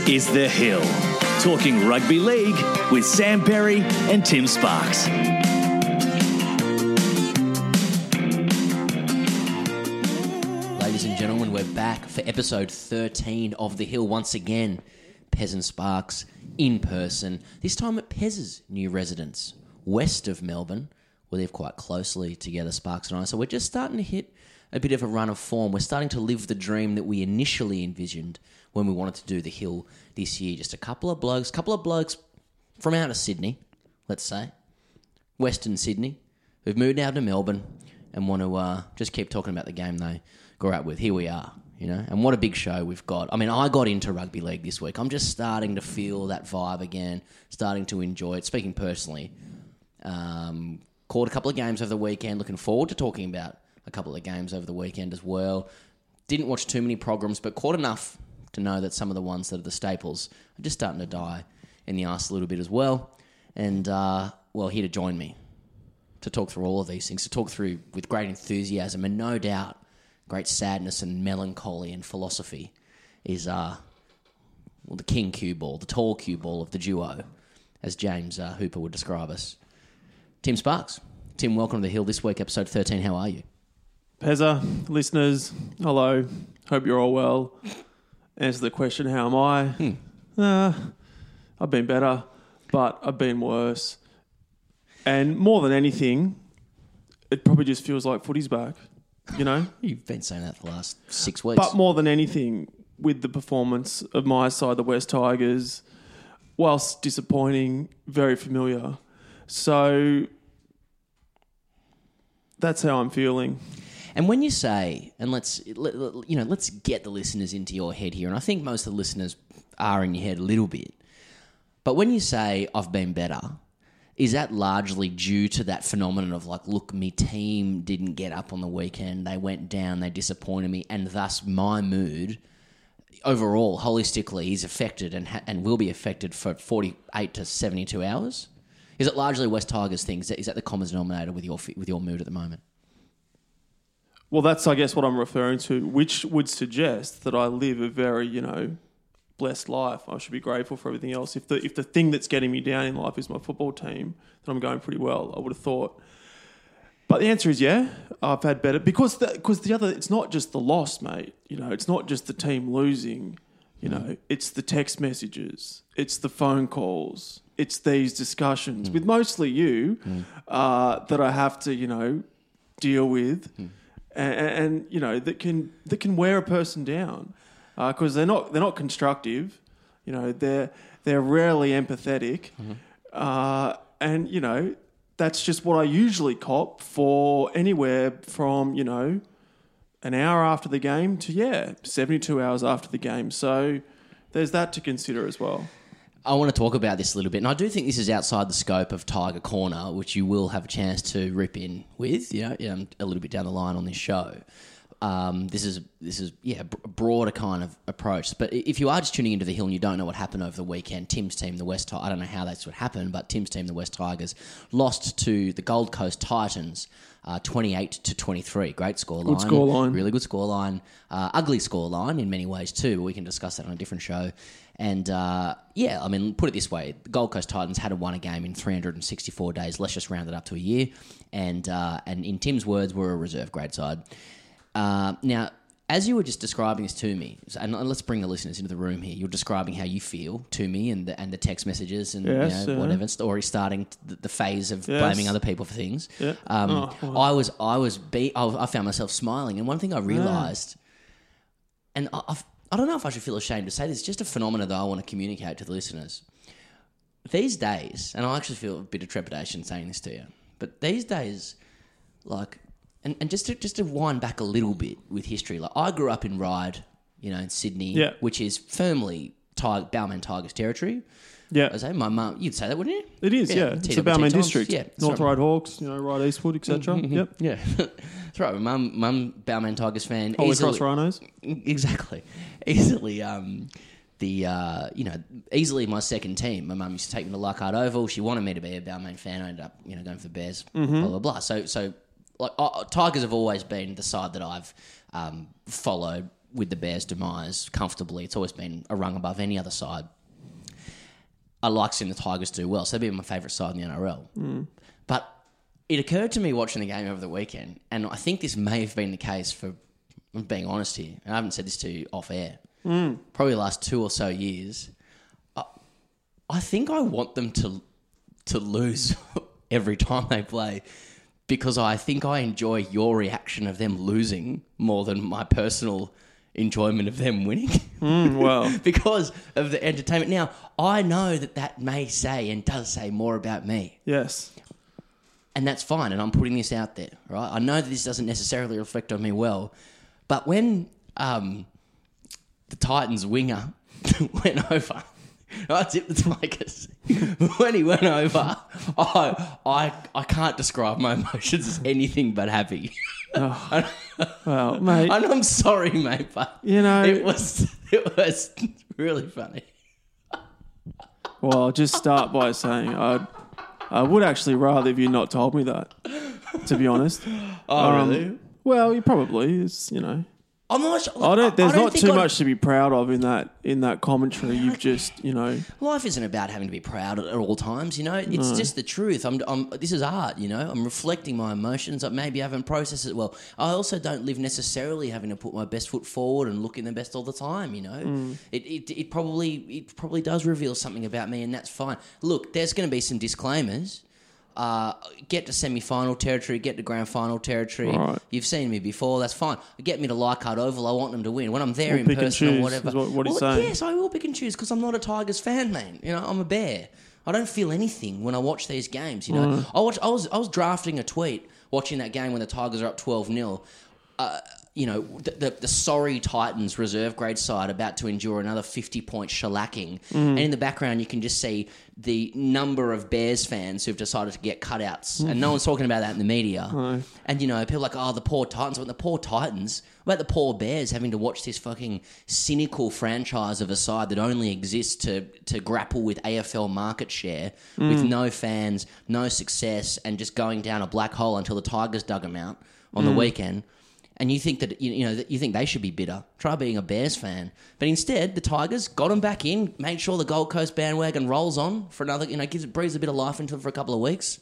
Is The Hill, talking rugby league with Sam Perry and Tim Sparks. Ladies and gentlemen, we're back for episode 13 of The Hill once again. Pez and Sparks in person, this time at Pez's new residence, west of Melbourne. We live quite closely together, Sparks and I, so we're just starting to hit a bit of a run of form. We're starting to live the dream that we initially envisioned when we wanted to do The Hill this year. Just a couple of blokes, couple of blokes from out of Sydney, let's say, Western Sydney, who've moved out to Melbourne and want to uh, just keep talking about the game they grew up with. Here we are, you know, and what a big show we've got. I mean, I got into rugby league this week. I'm just starting to feel that vibe again, starting to enjoy it. Speaking personally, um, caught a couple of games over the weekend. Looking forward to talking about a couple of games over the weekend as well. Didn't watch too many programs, but caught enough to know that some of the ones that are the staples are just starting to die in the arse a little bit as well. And uh, well, here to join me to talk through all of these things, to talk through with great enthusiasm and no doubt great sadness and melancholy and philosophy is uh, well, the king cue ball, the tall cue ball of the duo, as James uh, Hooper would describe us. Tim Sparks. Tim, welcome to the Hill this week, episode 13. How are you? Pezza, listeners, hello. Hope you're all well. Answer the question, how am I? Uh, I've been better, but I've been worse. And more than anything, it probably just feels like footy's back, you know? You've been saying that for the last six weeks. but more than anything, with the performance of my side, the West Tigers, whilst disappointing, very familiar. So that's how I'm feeling. And when you say, and let's let, let- you know, let's get the listeners into your head here, and I think most of the listeners are in your head a little bit. But when you say I've been better, is that largely due to that phenomenon of like, look, me team didn't get up on the weekend, they went down, they disappointed me, and thus my mood overall, holistically, is affected and ha- and will be affected for forty eight to seventy two hours. Is it largely West Tigers thing? Is that the common denominator with your with your mood at the moment? Well, that's, I guess, what I'm referring to, which would suggest that I live a very, you know, blessed life. I should be grateful for everything else. If the if the thing that's getting me down in life is my football team, then I'm going pretty well. I would have thought. But the answer is yeah, I've had better because the, because the other it's not just the loss, mate. You know, it's not just the team losing. You know, mm. it's the text messages, it's the phone calls, it's these discussions mm. with mostly you mm. uh, that I have to, you know, deal with, and, and you know that can that can wear a person down because they're not they're not constructive. You know, they're they're rarely empathetic, uh, and you know that's just what I usually cop for anywhere from you know an hour after the game to yeah seventy two hours after the game. So there's that to consider as well. I want to talk about this a little bit, and I do think this is outside the scope of Tiger Corner, which you will have a chance to rip in with, you know, a little bit down the line on this show. Um, this is this is yeah, a broader kind of approach. But if you are just tuning into the hill and you don't know what happened over the weekend, Tim's team, the West, I don't know how that's what happened, but Tim's team, the West Tigers, lost to the Gold Coast Titans. Uh, 28 to 23. Great scoreline. Good scoreline. Really good scoreline. Uh, ugly scoreline in many ways, too. We can discuss that on a different show. And uh, yeah, I mean, put it this way: the Gold Coast Titans hadn't won a game in 364 days. Let's just round it up to a year. And uh, and in Tim's words, we're a reserve grade side. Uh, now, as you were just describing this to me, and let's bring the listeners into the room here. You're describing how you feel to me, and the, and the text messages, and Yes, you know, yeah. whatever. It's already starting the, the phase of Yes. blaming other people for things. Yeah. Um, Oh. I was, I was, be- I, I found myself smiling, and one thing I realised and I, I've, I don't know if I should feel ashamed to say this, just a phenomenon that I want to communicate to the listeners. These days, and I actually feel a bit of trepidation saying this to you, but these days, like, and, and just to just to wind back a little bit with history, like I grew up in Ryde, you know, in Sydney, Yeah. which is firmly Tiger, Balmain Tigers territory. Yeah, I say my mum, you'd say that, wouldn't you? it is. Yeah, it's the Balmain district. yeah, North. Ryde Hawks, you know, Ryde Eastwood, etc. Yep. Yeah, that's right. My mum, mum, Balmain Tigers fan. Holy Cross Rhinos. exactly easily um the uh, you know easily my second team. My mum used to take me to Leichhardt Oval. She wanted me to be a Balmain fan. I ended up you know going for Bears. Blah blah blah. So so like uh, Tigers have always been the side that I've um, followed with the Bears' demise comfortably. It's always been a rung above any other side. I like seeing the Tigers do well, so they'd be my favourite side in the NRL. Hmm. But it occurred to me watching the game over the weekend, and I think this may have been the case for I'm being honest here, and I haven't said this to you off air. Hmm. Probably the last two or so years. I, I think I want them to to lose every time they play because I think I enjoy your reaction of them losing more than my personal enjoyment of them winning. well, because of the entertainment. Now, I know that that may say and does say more about me, yes. and that's fine. And I'm putting this out there, right? I know that this doesn't necessarily reflect on me well, but when um, the Titans winger went over. I tipped the Tigers. when he went over, I, I I can't describe my emotions as anything but happy. Well, mate, and I'm sorry, mate, but you know, it was it was really funny. well, I'll just start by saying I I would actually rather if you not told me that. To be honest. Oh, Um, Well, you probably is, you know. I'm not. Sure, I don't. There's don't not too I- much to be proud of in that in that commentary. You've just, you know, Life isn't about having to be proud at, at all times. You know, it's just the truth. I'm, I'm. This is art. You know, I'm reflecting my emotions. I maybe haven't processed it well. I also don't live necessarily having to put my best foot forward and looking the best all the time. You know, mm. it, it it probably it probably does reveal something about me, and that's fine. Look, there's going to be some disclaimers. Uh, get to semi-final territory, get to grand final territory. Right. You've seen me before. That's fine. Get me to Leichhardt Oval. I want them to win. When I'm there Or in person or whatever. what- what Well, saying. Yes, I will pick and choose because I'm not a Tigers fan, man. You know, I'm a bear. I don't feel anything when I watch these games. You know, I watch. I was I was drafting a tweet watching that game when the Tigers are up twelve 0 uh, you know, the, the, the sorry Titans reserve grade side about to endure another 50 point shellacking. Mm-hmm. And in the background, you can just see the number of Bears fans who've decided to get cutouts. And no one's talking about that in the media. And, you know, people are like, oh, the poor Titans. But the poor Titans, what about the poor Bears having to watch this fucking cynical franchise of a side that only exists to, to grapple with AFL market share mm. with no fans, no success, and just going down a black hole until the Tigers dug them out on the mm. weekend and you think that you know that you think they should be bitter. Try being a Bears fan, but instead the Tigers got them back in, made sure the Gold Coast bandwagon rolls on for another. You know, gives it breathes a bit of life into it for a couple of weeks.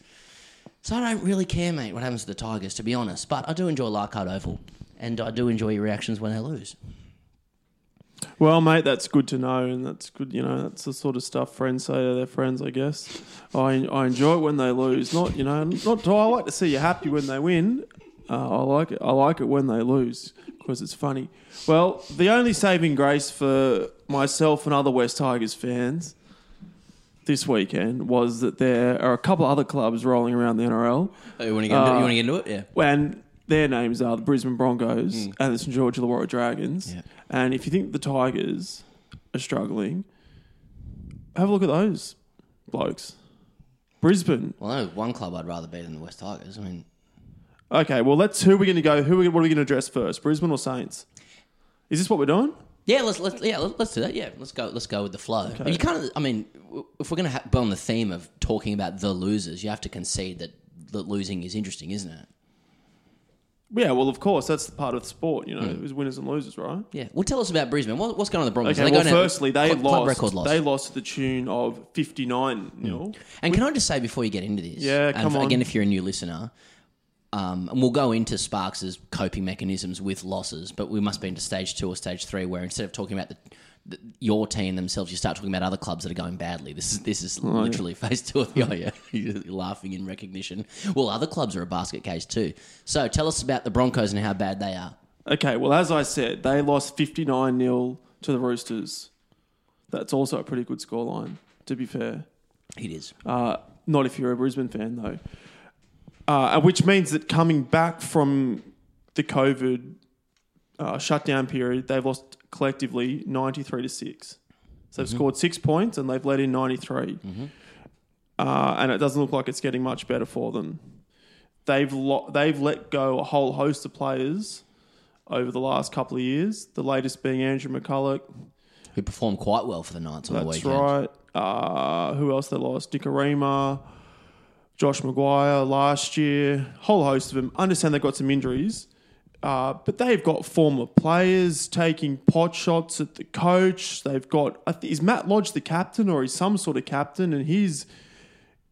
So I don't really care, mate, what happens to the Tigers, to be honest. But I do enjoy Leichhardt Oval, and I do enjoy your reactions when they lose. well, mate, that's good to know, and that's good. You know, that's the sort of stuff friends say to their friends. I guess I I enjoy it when they lose. Not you know, not. I like to see you happy when they win. Uh, I like it. I like it when they lose because it's funny. Well, the only saving grace for myself and other West Tigers fans this weekend was that there are a couple other clubs rolling around the NRL. Oh, you want to get into, you want to get into it? Yeah. when their names are the Brisbane Broncos and the St George Illawarra Dragons. Mm. Yeah. And if you think the Tigers are struggling, have a look at those blokes. Brisbane. Well, no, one club I'd rather be than the West Tigers. I mean, Okay, well, let's who are we going to go? Who are we, what are we going to address first? Brisbane or Saints? Is this what we're doing? Yeah, let's let's yeah let's, let's do that. Yeah, let's go. Let's go with the flow. You kind of, I mean, if we're going to ha- be on the theme of talking about the losers, you have to concede that that losing is interesting, isn't it? Yeah, well, of course, that's the part of the sport. You know, there's winners and losers, right? Yeah. Well, tell us about Brisbane. What, what's going on with the Broncos? Okay, well, firstly, they club, club lost. record loss. They lost to the tune of 59 nil. and can I just say before you get into this? Yeah, and come if- on. Again, if you're a new listener, um, and we'll go into Sparks' coping mechanisms with losses, but we must be into stage two or stage three, where instead of talking about the, the, your team themselves, you start talking about other clubs that are going badly. This is this is literally phase two of the. Oh yeah, you're laughing in recognition. Well, other clubs are a basket case too. So tell us about the Broncos and how bad they are. Okay, well, as I said, they lost 59 0 to the Roosters. That's also a pretty good scoreline, to be fair. It is. Uh, not if you're a Brisbane fan, though. Uh, which means that coming back from the COVID uh, shutdown period, they've lost collectively 93 to 6. So they've scored six points and they've let in 93. Uh, and it doesn't look like it's getting much better for them. They've, lo- they've let go a whole host of players over the last couple of years, the latest being Andrew McCullough, Who performed quite well for the Knights on the weekend. that's right. Uh, who else they lost? Nikorima, Josh McGuire last year. Whole host of them. Understand they've got some injuries. Uh, but they've got former players taking pot shots at the coach. They've got is Matt Lodge the captain or he's some sort of captain, and he's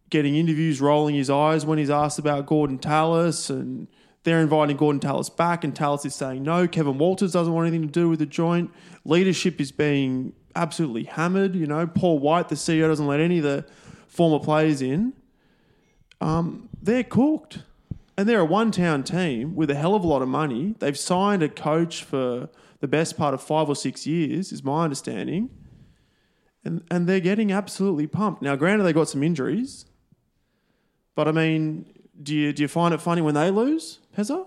getting interviews, rolling his eyes when he's asked about Gordon Tallis, and they're inviting Gordon Tallis back, and Tallis is saying no. Kevin Walters doesn't want anything to do with the joint. Leadership is being absolutely hammered. You know, Paul White, the CEO, doesn't let any of the former players in. Um, they're cooked, and they're a one-town team with a hell of a lot of money. They've signed a coach for the best part of five or six years, is my understanding. And, and they're getting absolutely pumped. Now, granted, they got some injuries, but I mean, do you do you find it funny when they lose, Pezza?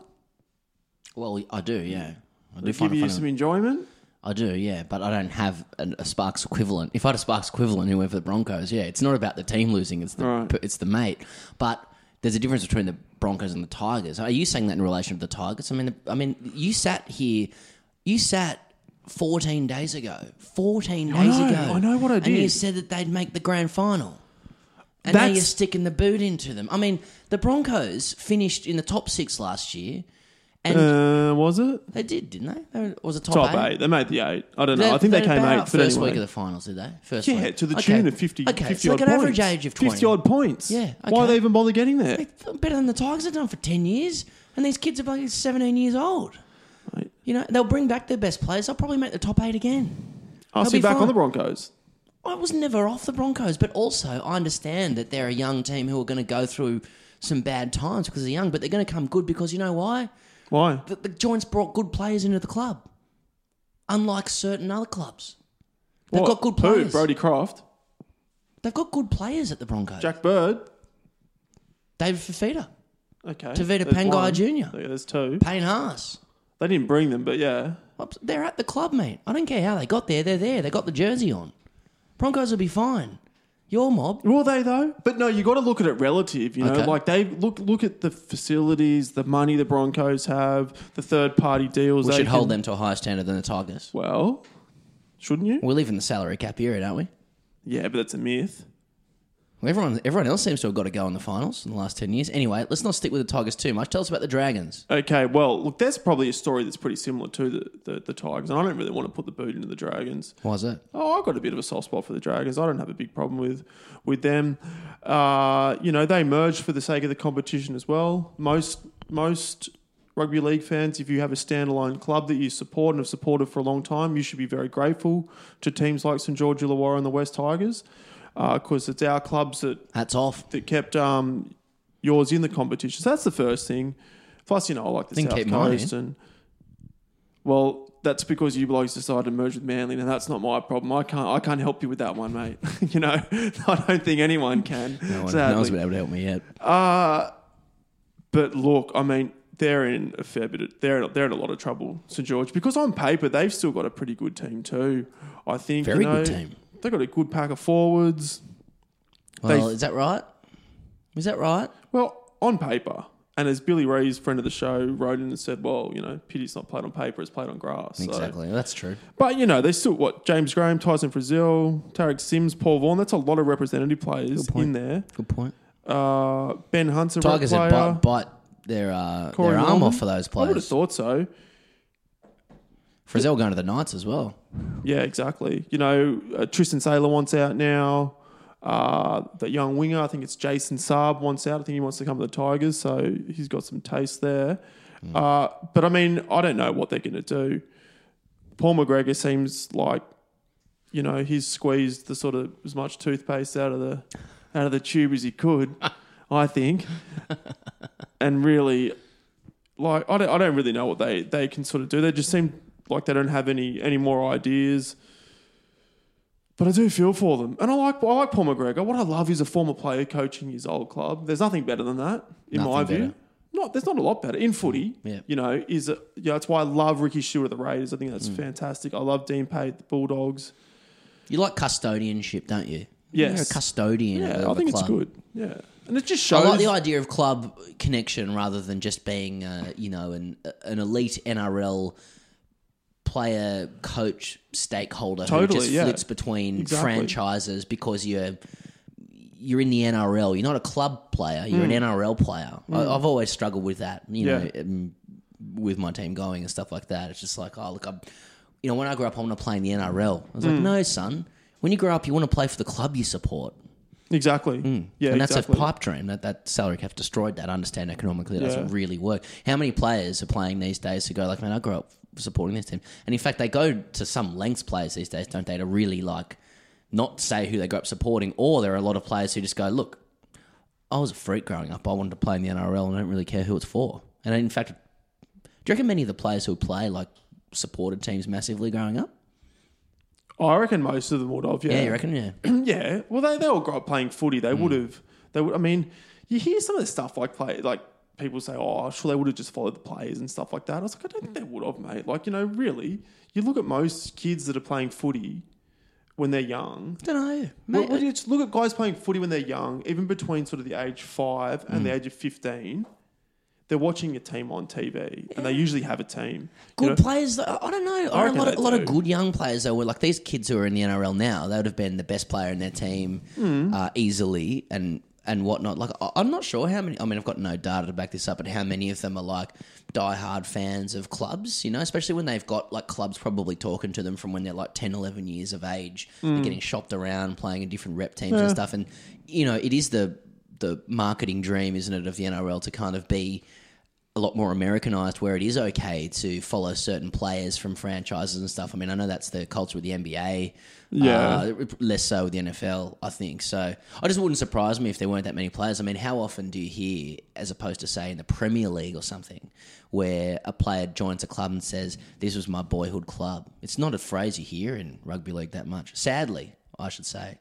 Well, I do, yeah. I do They find give it you funny. some enjoyment. I do, yeah, but I don't have an, a Sparks equivalent. If I had a Sparks equivalent, whoever the Broncos, yeah, it's not about the team losing; it's the Right. it's the mate. But there's a difference between the Broncos and the Tigers. Are you saying that in relation to the Tigers? I mean, the, I mean, you sat here, you sat. 14 days ago. 14 I days know, ago. I know what I And you did. said that they'd make the grand final. And now That's- you're sticking the boot into them. I mean, the Broncos finished in the top six last year. And Uh, was it they did, didn't they? they were, was a top, top eight. eight? They made the eight. I don't know. I think they, came eighth. But first anyway. week of the finals, did they? First yeah, week. to the Okay. tune of 50, Okay, 50 so odd like an points. average age of 20. 50 odd points. Yeah, Why okay. they even bother getting there? Like, better than the Tigers have done for 10 years. And these kids are like 17 years old. Mate. You know, they'll bring back their best players. They'll probably make the top eight again. I'll They'll see be back fine. on the Broncos. I was never off the Broncos, but also I understand that they're a young team who are going to go through some bad times because they're young, but they're going to come good because you know why? Why? The, the Joints brought good players into the club, unlike certain other clubs. They've What? got good Who? players. Brodie Croft, They've got good players at the Broncos. Jack Bird. David Fifita, Okay. Tevita there's Pangai one. Jr.. Yeah, there's two. Payne Haas. They didn't bring them, but yeah. They're at the club, mate. I don't care how they got there. They're there. They got the jersey on. Broncos will be fine. Your mob. Were they though? But no, you got to look at it relative. You know, Okay. like they look look at the facilities, the money the Broncos have, the third party deals. We they should hold can- them to a higher standard than the Tigers. Well, shouldn't you? We live in the salary cap period, aren't we? Yeah, but that's a myth. Well, everyone, everyone else seems to have got to go in the finals in the last 10 years. Anyway, let's not stick with the Tigers too much. Tell us about the Dragons. Okay, well, look, there's probably a story that's pretty similar to the, the, the Tigers, and I don't really want to put the boot into the Dragons. Why is that? Oh, I've got a bit of a soft spot for the Dragons. I don't have a big problem with with them. Uh, you know, they merged for the sake of the competition as well. Most most rugby league fans, if you have a standalone club that you support and have supported for a long time, you should be very grateful to teams like St George Illawarra and the West Tigers, because it's our clubs that Hats off. that kept um, yours in the competition. So that's the first thing. Plus, you know, I like the Didn't South keep mine Coast, and well, that's because you blokes decided to merge with Manly, and that's not my problem. I can't, I can't help you with that one, mate. you know, I don't think anyone can. No, one, no one's been able to help me yet. Uh, but look, I mean, they're in a fair bit. Of, they're they're in a lot of trouble, St George, because on paper they've still got a pretty good team too. I think Very you know, good team. They've got a good pack of forwards. Well, They- is that right? Is that right? Well, on paper, and as Billy Ree's friend of the show wrote in and said, well, you know, pity's not played on paper; it's played on grass. So- Exactly. That's true. But you know, they still what James Graham, Tyson Frizell, Tariq Sims, Paul Vaughan. That's a lot of representative players in there. Good point. Uh, ben Hunt's a rep Tigers player. had bite, bite their, uh, Corey their arm Norman. off for those players. I would have thought so. Frizell going to the Knights as well. Yeah, exactly. You know, uh, Tristan Sailor wants out now. Uh, the young winger, I think it's Jason Saab, wants out. I think he wants to come to the Tigers, so he's got some taste there. Uh, but I mean, I don't know what they're going to do. Paul McGregor seems like, you know, he's squeezed the sort of as much toothpaste out of the out of the tube as he could. I think, and really, like I don't, I don't really know what they, they can sort of do. They just seem like they don't have any any more ideas. But I do feel for them, and I like I like Paul McGregor. What I love is a former player coaching his old club. There's nothing better than that, in my Nothing view. better. Not there's not a lot better in footy. Yeah. You know, is yeah. That's why I love Ricky Stuart at the Raiders. I think that's Mm. fantastic. I love Dean Pate, the Bulldogs. You like custodianship, don't you? Yes. You're a custodian Yeah, I think it's good. Yeah, and it just shows. I like the idea of club connection rather than just being, uh, you know, an an elite NRL player, coach, stakeholder who Totally, just yeah. flips between Exactly. franchises because you're you're in the NRL. You're not a club player. You're an NRL player. I, I've always struggled with that. You. Yeah. know, um, with my team going and stuff like that. It's just like, oh look, I'm, you know, when I grew up, I want to play in the NRL. I was like, no, son. When you grow up, you want to play for the club you support. Exactly. Yeah, Mm. and that's exactly. a pipe dream. That that salary cap destroyed that. I understand economically it doesn't really work. How many players are playing these days who go like, man, I grew up supporting this team, and in fact, they go to some lengths. Players these days, don't they, to really like not say who they grew up supporting, or there are a lot of players who just go, look, I was a freak growing up. I wanted to play in the NRL, and I don't really care who it's for. And in fact, do you reckon many of the players who play like supported teams massively growing up? Oh, I reckon most of them would have. Yeah, Yeah, you reckon? Yeah. yeah. Well, they, they all grew up playing footy. They mm. would have. They would. I mean, you hear some of the stuff like play like people say, "Oh, sure, they would have just followed the players and stuff like that." I was like, I don't think they would have, mate. Like, you know, really, you look at most kids that are playing footy when they're young. don't know. Mate, well, you just look at guys playing footy when they're young, even between sort of the age five and the age of fifteen. They're watching a team on TV, and they usually have a team. Good You know, players, though, I don't know. I reckon a lot, they a lot of do. good young players, though, were like these kids who are in the NRL now. They would have been the best player in their team Hmm. uh, easily and and whatnot. Like I- I'm not sure how many. I mean, I've got no data to back this up, but how many of them are like diehard fans of clubs? You know, especially when they've got like clubs probably talking to them from when they're like 10, 11 years of age. Hmm. They're getting shopped around, playing in different rep teams and stuff. And you know, it is the the marketing dream, isn't it, of the NRL to kind of be a lot more Americanized where it is okay to follow certain players from franchises and stuff. I mean, I know that's the culture with the NBA. Yeah. Uh, less so with the NFL, I think. So I just wouldn't surprise me if there weren't that many players. I mean, how often do you hear, as opposed to say in the Premier League or something, where a player joins a club and says, This was my boyhood club? It's not a phrase you hear in rugby league that much. Sadly, I should say.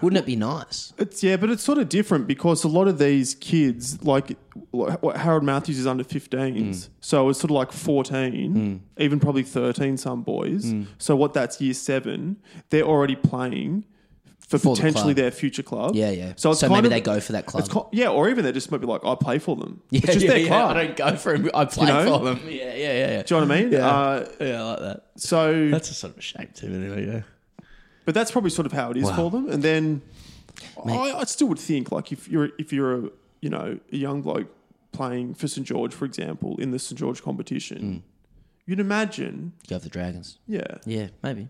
Wouldn't it be nice? It's yeah, but it's sort of different because a lot of these kids, like what Harold Matthews is under 15s, mm. so it's sort of like 14, mm. even probably 13, some boys. Mm. So what that's year seven, they're already playing for, For potentially club. their future club. Yeah, yeah. So it's So maybe of- they go for that club. co- yeah, or even they just might be like, I play for them. Yeah, it's just yeah, their yeah. club. I don't go for him. I play know? for them. Yeah, yeah, yeah, yeah. Do you know what I mean? Yeah. Uh, Yeah, I like that. so, That's a sort of a shame too, anyway. Yeah. but that's probably sort of how it is Wow. for them. And then I, I still would think like if you're if you're a you know a young bloke playing for St George, for example, in the St George competition, you'd imagine, Go for the Dragons. yeah, Yeah, maybe.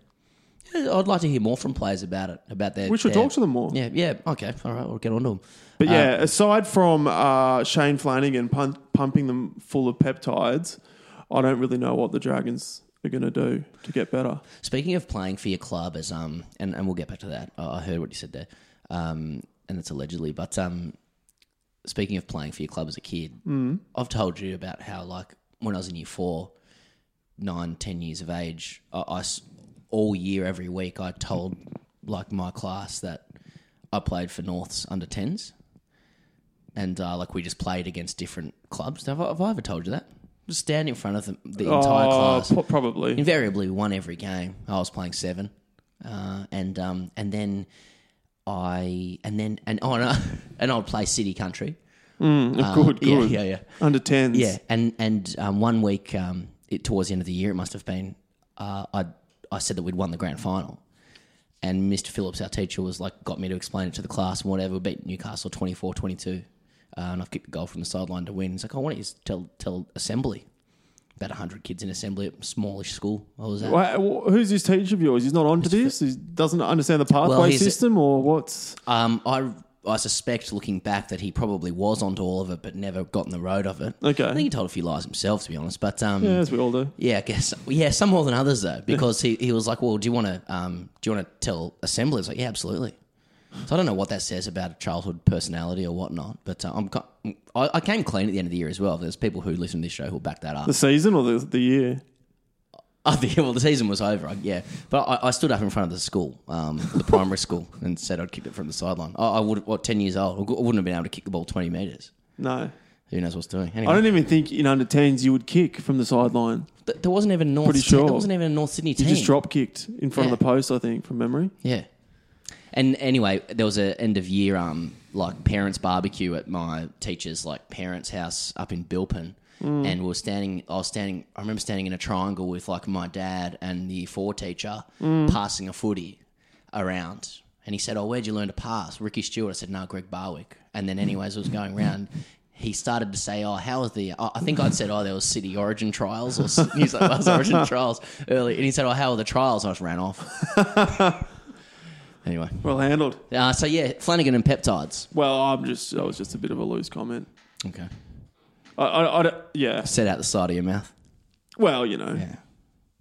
Yeah, I'd like to hear more from players about it, about their. we should their- talk to them more. Yeah, yeah. Okay, all right. We'll get on to them. But yeah, aside from uh, Shane Flanagan pun- pumping them full of peptides, I don't really know what the Dragons are going to do to get better. Speaking of playing for your club, as um, and, and we'll get back to that. I I heard what you said there, um, and it's allegedly, but um, speaking of playing for your club as a kid, mm. I've told you about how like when I was in year four, nine, ten years of age, I, I all year every week I told like my class that I played for Norths under tens, and uh, like we just played against different clubs. Have I, have I ever told you that? Just stand in front of the, the entire Oh, class. probably. Invariably, we won every game. I was playing seven, uh, and um, and then I and then and oh no, and I'd play City Country. Uh, good, yeah, good. yeah, yeah, Under tens. yeah. And and um, one week, um, it, towards the end of the year, it must have been. Uh, I I said that we'd won the grand final, and Mr. Phillips, our teacher, was like got me to explain it to the class and whatever. We beat Newcastle 24-22. Uh, and I've kicked the goal from the sideline to win. He's like, "I want you to tell tell assembly." About hundred kids in assembly at a smallish school I was at. Wha- wha- Who's this teacher of yours? He's not onto this. He doesn't understand the pathway Well, system, or what's? Um, I I suspect, looking back, that he probably was onto all of it, but never got in the road of it. Okay. I think he told a few lies himself, to be honest. But um, Yeah, yeah. as we all do. I guess yeah, some more than others though, because he, he was like, "Well, do you want to um, do you want to tell assembly?" I was like, "Yeah, absolutely." So I don't know what that says about a childhood personality or whatnot, but uh, I'm I, I came clean at the end of the year as well. There's people who listen to this show who'll back that up. The season or the the year? I think well, the season was over. I- Yeah, but I, I stood up in front of the school, um, the primary school, and said I'd kicked it from the sideline. I, I would, what, ten years old, I wouldn't have been able to kick the ball twenty meters. No. Who knows what's doing? I don't even think in under tens you would kick from the sideline. th- there wasn't even a North. Pretty Sydney- sure. there wasn't even a North Sydney You team. just drop kicked in front Yeah. of the post, I think, from memory. Yeah. And anyway, there was a end of year um like parents barbecue at my teacher's like parents' house up in Bilpin. And we were standing I was standing I remember standing in a triangle with like my dad and the four teacher passing a footy around. And he said, Oh, where'd you learn to pass? Ricky Stuart. I said, No, Greg Barwick. And then anyways it was going around he started to say, "Oh, how was the?" I I think I'd said, "Oh, there was City Origin trials or New South Wales Origin trials early," and he said, "Oh, how were the trials?" I just ran off. anyway, Well handled. uh, so yeah, Flanagan and peptides. Well, I'm just that was just a bit of a loose comment. Okay, I, I, I don't- yeah. set out the side of your mouth. Well, you know, Yeah.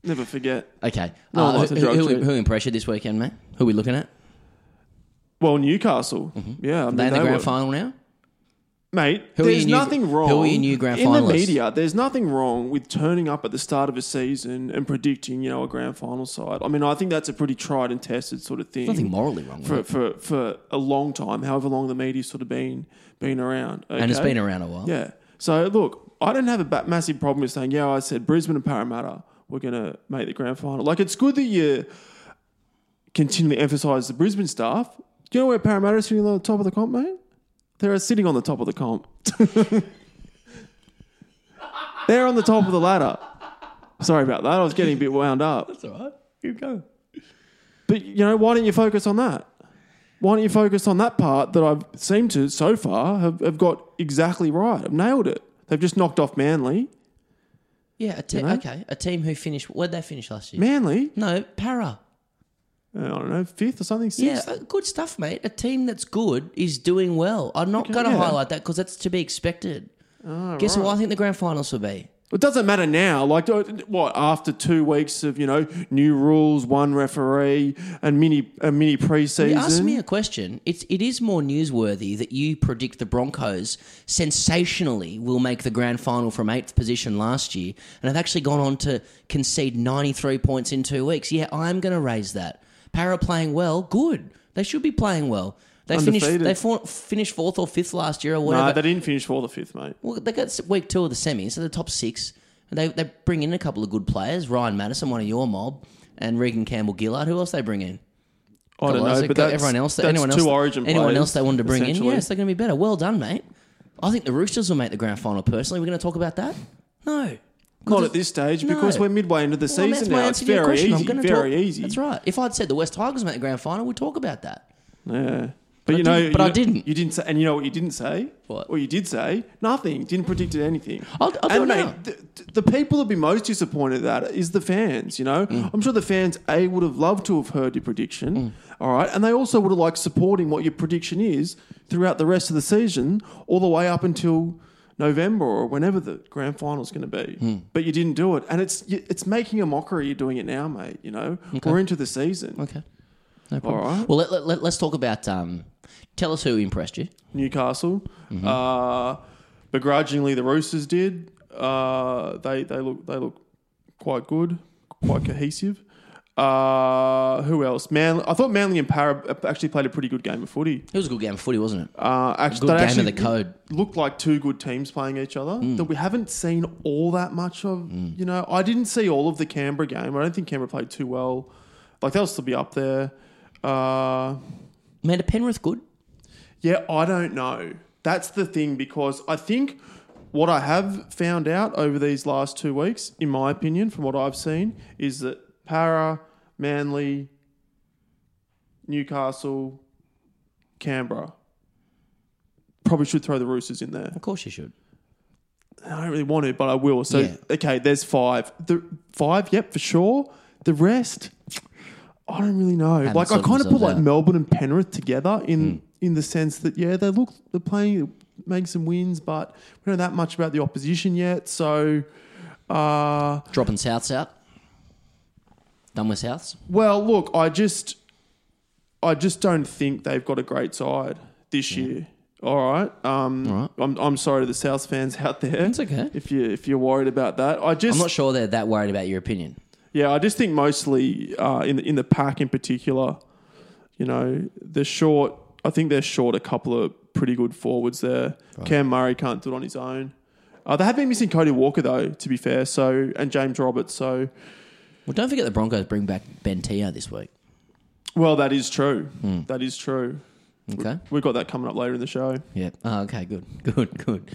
never forget. Okay, No one uh, a who, drug who, treat. who impressed you this weekend, mate? Who are we looking at? Well, Newcastle. Yeah, I mean, They in the grand were- final now. Mate, Who there's your new- nothing wrong. who are your new grand in the media? There's nothing wrong with turning up at the start of a season and predicting, you know, a grand final side. I mean, I think that's a pretty tried and tested sort of thing. Nothing morally wrong with for, it. for for a long time, however long the media's sort of been been around, and it's been around a while. Yeah. So look, I don't have a massive problem with saying, yeah, I said Brisbane and Parramatta we're going to make the grand final. Like it's good that you continually emphasise the Brisbane stuff. Do you know where Parramatta is sitting on the top of the comp, mate? They're sitting on the top of the comp. They're on the top of the ladder. Sorry about that. I was getting a bit wound up. That's all right. Keep going. But you know, why don't you focus on that? Why don't you focus on that part that I've seemed to so far have, have got exactly right? I've nailed it. They've just knocked off Manly. Yeah, a te- know? okay. A team who finished. Where'd they finish last year? Manly, No, Para. Uh, I don't know, fifth or something, Yeah, sixth. uh, good stuff, mate. A team that's good is doing well. I'm not going to yeah. highlight that because that's to be expected. Oh, Guess what I think the grand finals will be? It doesn't matter now. Like uh, what? After two weeks of you know new rules, one referee, and mini a mini preseason. You ask me a question. It's it is more newsworthy that you predict the Broncos sensationally will make the grand final from eighth position last year, and have actually gone on to concede 93 points in two weeks. Yeah, I'm going to raise that. Para playing well, good. They should be playing well. They finished. Undefeated. They for, finished fourth or fifth last year or whatever. no, they didn't finish fourth or fifth, mate. Well, they got week two of the semis, so the top six. And they they bring in a couple of good players. Ryan Matterson, one of your mob, and Reagan Campbell Gillard. Who else they bring in? I don't know, but that's, everyone else. That's anyone two else? Origin anyone players, else they wanted to bring in? Yes, they're going to be better. Well done, mate. I think the Roosters will make the grand final. Personally, we're going to talk about that. No, Not at this stage because No. we're midway into the Well, season now. It's answer to your very. I'm easy. gonna Very talk- easy. That's right. If I'd said the West Tigers make the grand final, we'd talk about that. Yeah. But, I you know, but you I didn't. You didn't say, and you know what you didn't say? What? Well, you did say nothing. Didn't predict anything. I'll- I'll and mate, the, the people that would be most disappointed at that is the fans. You know, Mm. I'm sure the fans a would have loved to have heard your prediction. Mm. All right, and they also would have liked supporting what your prediction is throughout the rest of the season, all the way up until. November or whenever the grand final is going to be, Mm. but you didn't do it, and it's it's making a mockery. You're doing it now, mate. You know we're into the season. Okay, no problem. All right. Well, let, let, let, us talk about. Um, tell us who impressed you. Newcastle. Mm-hmm. Uh, begrudgingly, the Roosters did. Uh, they they look they look quite good, quite cohesive. Uh, who else? Man, I thought Manly and Para actually played a pretty good game of footy. It was a good game of footy, wasn't it? Uh, actually, Good game of the code. Mm. Looked like two good teams playing each other that we haven't seen all that much of. You know, I didn't see all of the Canberra game. I don't think Canberra played too well. Like they'll still be up there. Uh, Amanda Penrith, good. Yeah, I don't know. That's the thing because I think what I have found out over these last two weeks, in my opinion, from what I've seen, is that Para, Manly, Newcastle, Canberra probably should throw the Roosters in there. Of course you should. I don't really want to, but I will. So Yeah. okay, there's five. The five, yep, for sure. The rest, I don't really know. like I sorted kind of put themselves like out. Melbourne and Penrith together in in the sense that yeah, they look they're playing, making some wins, but we don't know that much about the opposition yet. So, uh, Dropping Souths out. Done with Souths. well, look, I just I just don't think they've got a great side this year. All right. Um, All right. I'm, I'm sorry to the South fans out there. It's okay. If you if you're worried about that, I just I'm not sure they're that worried about your opinion. Yeah, I just think mostly uh, in the, in the pack in particular, you know, they're short. I think they're short a couple of pretty good forwards there. Cam Murray can't do it on his own. Uh, they have been missing Cody Walker though, to be fair. So and James Roberts. So Well, don't forget the Broncos bring back Ben Te'o this week. well, that is true. Hmm. That is true. Okay. We've got that coming up later in the show. Yeah. Oh, okay. Good. Good. Good.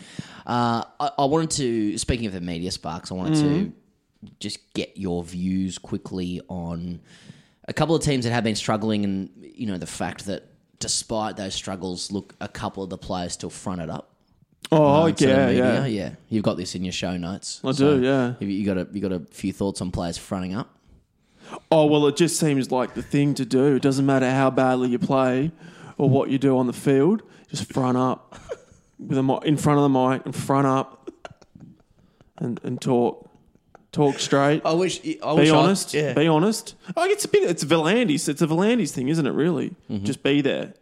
Uh, I, I wanted to. Speaking of the media sparks, I wanted to mm-hmm. just get your views quickly on a couple of teams that have been struggling, and you know the fact that despite those struggles, look, a couple of the players still fronted up. Oh, the yeah, yeah. yeah. You've got this in your show notes. I do, yeah. Have you, you got a you got a few thoughts on players fronting up? Oh well, it just seems like the thing to do. It doesn't matter how badly you play or what you do on the field. Just front up with a in front of the mic and front up and and talk, talk straight. I wish. I be honest. Yeah, Be honest. Oh, it's a bit. It's V'landys. It's a V'landys thing, isn't it? Really. Mm-hmm. Just be there.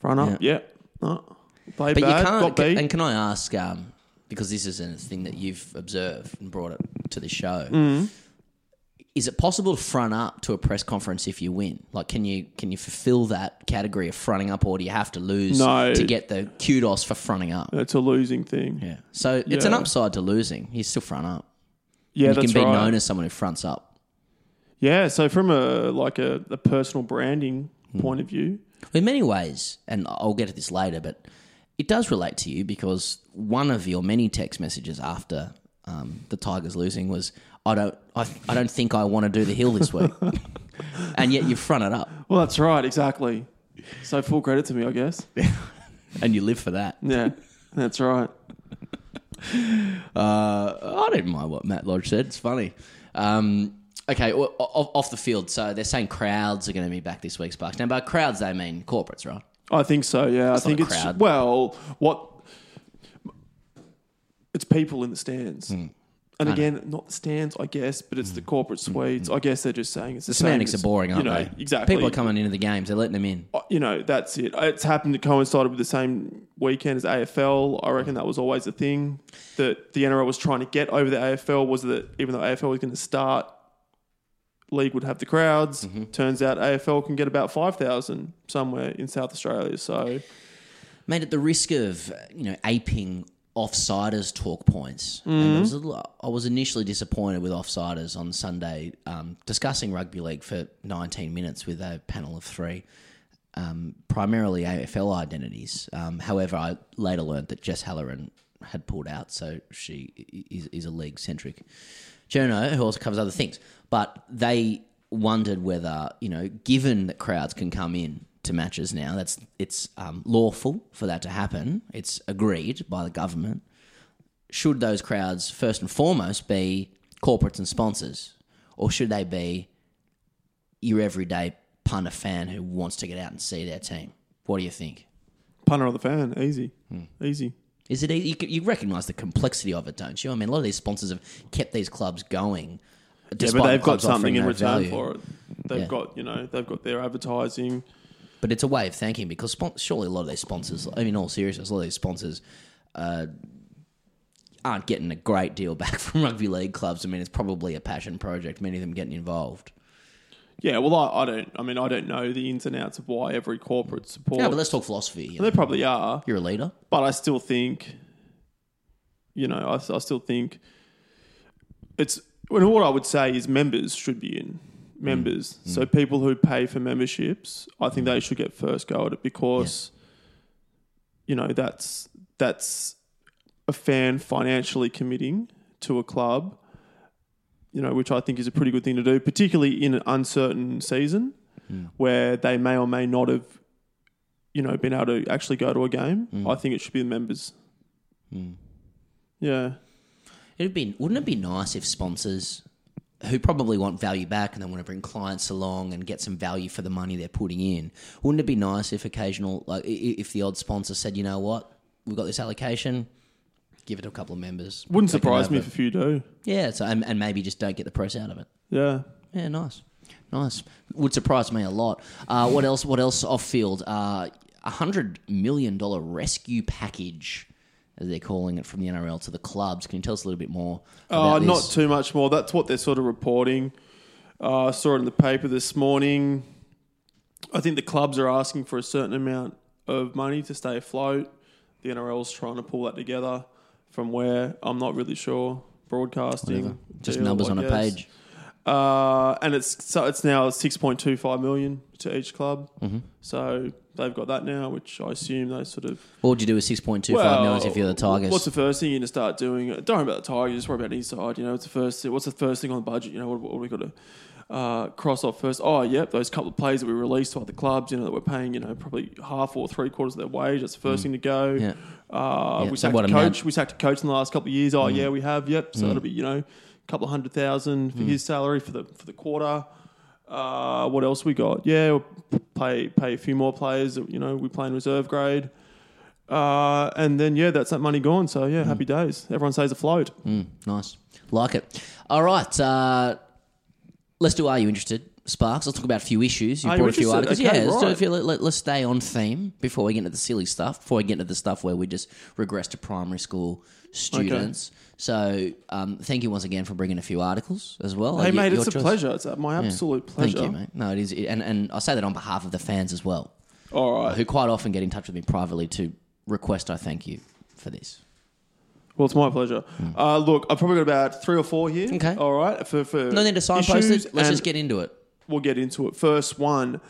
Front up. Yeah. No. But bad. you can't. beat. And can I ask, um, because this is a thing that you've observed and brought it to the show, Mm. is it possible to front up to a press conference if you win? Like, can you can you fulfil that category of fronting up, or do you have to lose No. to get the kudos for fronting up? it's a losing thing. Yeah. So it's an upside to losing. You still front up. Yeah, you can be right. known as someone who fronts up. yeah. So from a like a, a personal branding Hmm. point of view, In many ways, and I'll get to this later, but it does relate to you because one of your many text messages after um, the Tigers losing was, "I don't, I, I don't think I want to do the hill this week," and yet you front it up Well, that's right, exactly. So full credit to me, I guess. and you live for that. Yeah, that's right. Uh, I didn't mind what Matt Lodge said. It's funny. Um, okay, well, off, off the field. So they're saying crowds are going to be back this week, Sparks. Now, by crowds, they mean corporates, right? I think so. Yeah, I think it's crowd. well, what it's people in the stands. Hmm. And again, not the stands, I guess, but it's the corporate suites. I guess they're just saying it's the, The semantics same are boring, aren't you know, they? Exactly. People are coming into the games. They're letting them in. Uh, You know, that's it. It's happened to coincide with the same weekend as AFL. I reckon that was always the thing that the NRL was trying to get over the AFL was that even though AFL was going to start, league would have the crowds. Mm-hmm. Turns out AFL can get about five thousand somewhere in South Australia. So made at the risk of you know aping offsiders talk points. Mm-hmm. Was, a little- I was initially disappointed with offsiders on Sunday um, discussing rugby league for 19 minutes with a panel of three, um, primarily AFL identities. Um, however, I later learned that Jess Halloran had pulled out, so she is, is a league centric journo who also covers other things. But they wondered whether you know, given that crowds can come in to matches now, that's it's um, lawful for that to happen. It's agreed by the government. Should those crowds first and foremost be corporates and sponsors, or should they be your everyday punter fan who wants to get out and see their team? What do you think? punter or the fan, easy, Hmm. easy. Is it easy? You, you recognise the complexity of it, don't you? I mean, a lot of these sponsors have kept these clubs going. Yeah, but they've the got something in return value. for it. They've Yeah. got you know they've got their advertising. But it's a way of thanking because spon- surely a lot of these sponsors, I mean, in all seriousness, a lot of these sponsors uh, aren't getting a great deal back from rugby league clubs. I mean, it's probably a passion project, many of them getting involved. Yeah, well, I, I don't. I mean, I don't know the ins and outs of why every corporate support. Yeah, but let's talk philosophy. you know. they probably are, You're a leader. but I still think, you know, I, I still think it's. Well, what I would say is members should be in members. Mm. So mm. people who pay for memberships, I think they should get first go at it because, you know, that's that's a fan financially committing to a club. You know, which I think is a pretty good thing to do, particularly in an uncertain season mm. where they may or may not have, you know, been able to actually go to a game. I think it should be the members. Yeah. It'd be, wouldn't it be nice if sponsors who probably want value back and they want to bring clients along and get some value for the money they're putting in, wouldn't it be nice if occasional, like, if the odd sponsor said, you know what, we've got this allocation, give it to a couple of members. Wouldn't surprise me it." if a few do. Yeah, so and, and maybe just don't get the press out of it. Yeah. Yeah, nice, nice. Would surprise me a lot. Uh, what else? What else off field? Uh, A hundred million dollar rescue package, as they're calling it, from the NRL to the clubs. Can you tell us a little bit more? Oh, About not this? too much more. That's what they're sort of reporting. Uh, I saw it in the paper this morning. I think the clubs are asking for a certain amount of money to stay afloat. The NRL's trying to pull that together. From where I'm not really sure. Broadcasting, Just deal, numbers I on a page. Uh, and it's so it's now six point two five million to each club. Mm-hmm. So they've got that now, which I assume they sort of What would you do with six point two five million if you're the Tigers? What's the first thing you're going to start doing? Don't worry about the Tigers. Just worry about inside. You know, it's the first. What's the first thing on the budget? You know, what, what we got to. uh, cross off first. Oh, yep, those couple of players that we released to other clubs, you know, that we're paying, you know, probably half or three quarters of their wage. That's the first thing to go. Mm. Yeah. Uh, Yeah, we sacked what a coach. We sacked a coach in the last couple of years. Oh, yeah, we have. Yep. So it'll be, you know, a couple of hundred thousand for his salary for the for the quarter. Uh, what else we got? Yeah, we'll pay pay a few more players. that, You know, we play in reserve grade. Uh, and then yeah, that's that money gone. So yeah, happy days. Everyone stays afloat. Mm, nice. Like it. All right. Uh, let's do Are You Interested? Sparks. Let's talk about a few issues. You Are you brought a few articles. Okay, yeah, let's, do a right. few, let, us stay on theme before we get into the silly stuff, before we get into the stuff where we just regress to primary school students. So um, thank you once again for bringing a few articles as well. Hey mate, your it's a choice. pleasure. It's uh, my absolute pleasure. Thank you, mate. No, it is. And, and I say that on behalf of the fans as well, All right. who quite often get in touch with me privately to request I thank you for this. Well, it's my pleasure. Uh, look, I've probably got about three or four here. Hmm. Okay. All right. For, for No need to signpost issues, it. Let's and just get into it. We'll get into it. First one: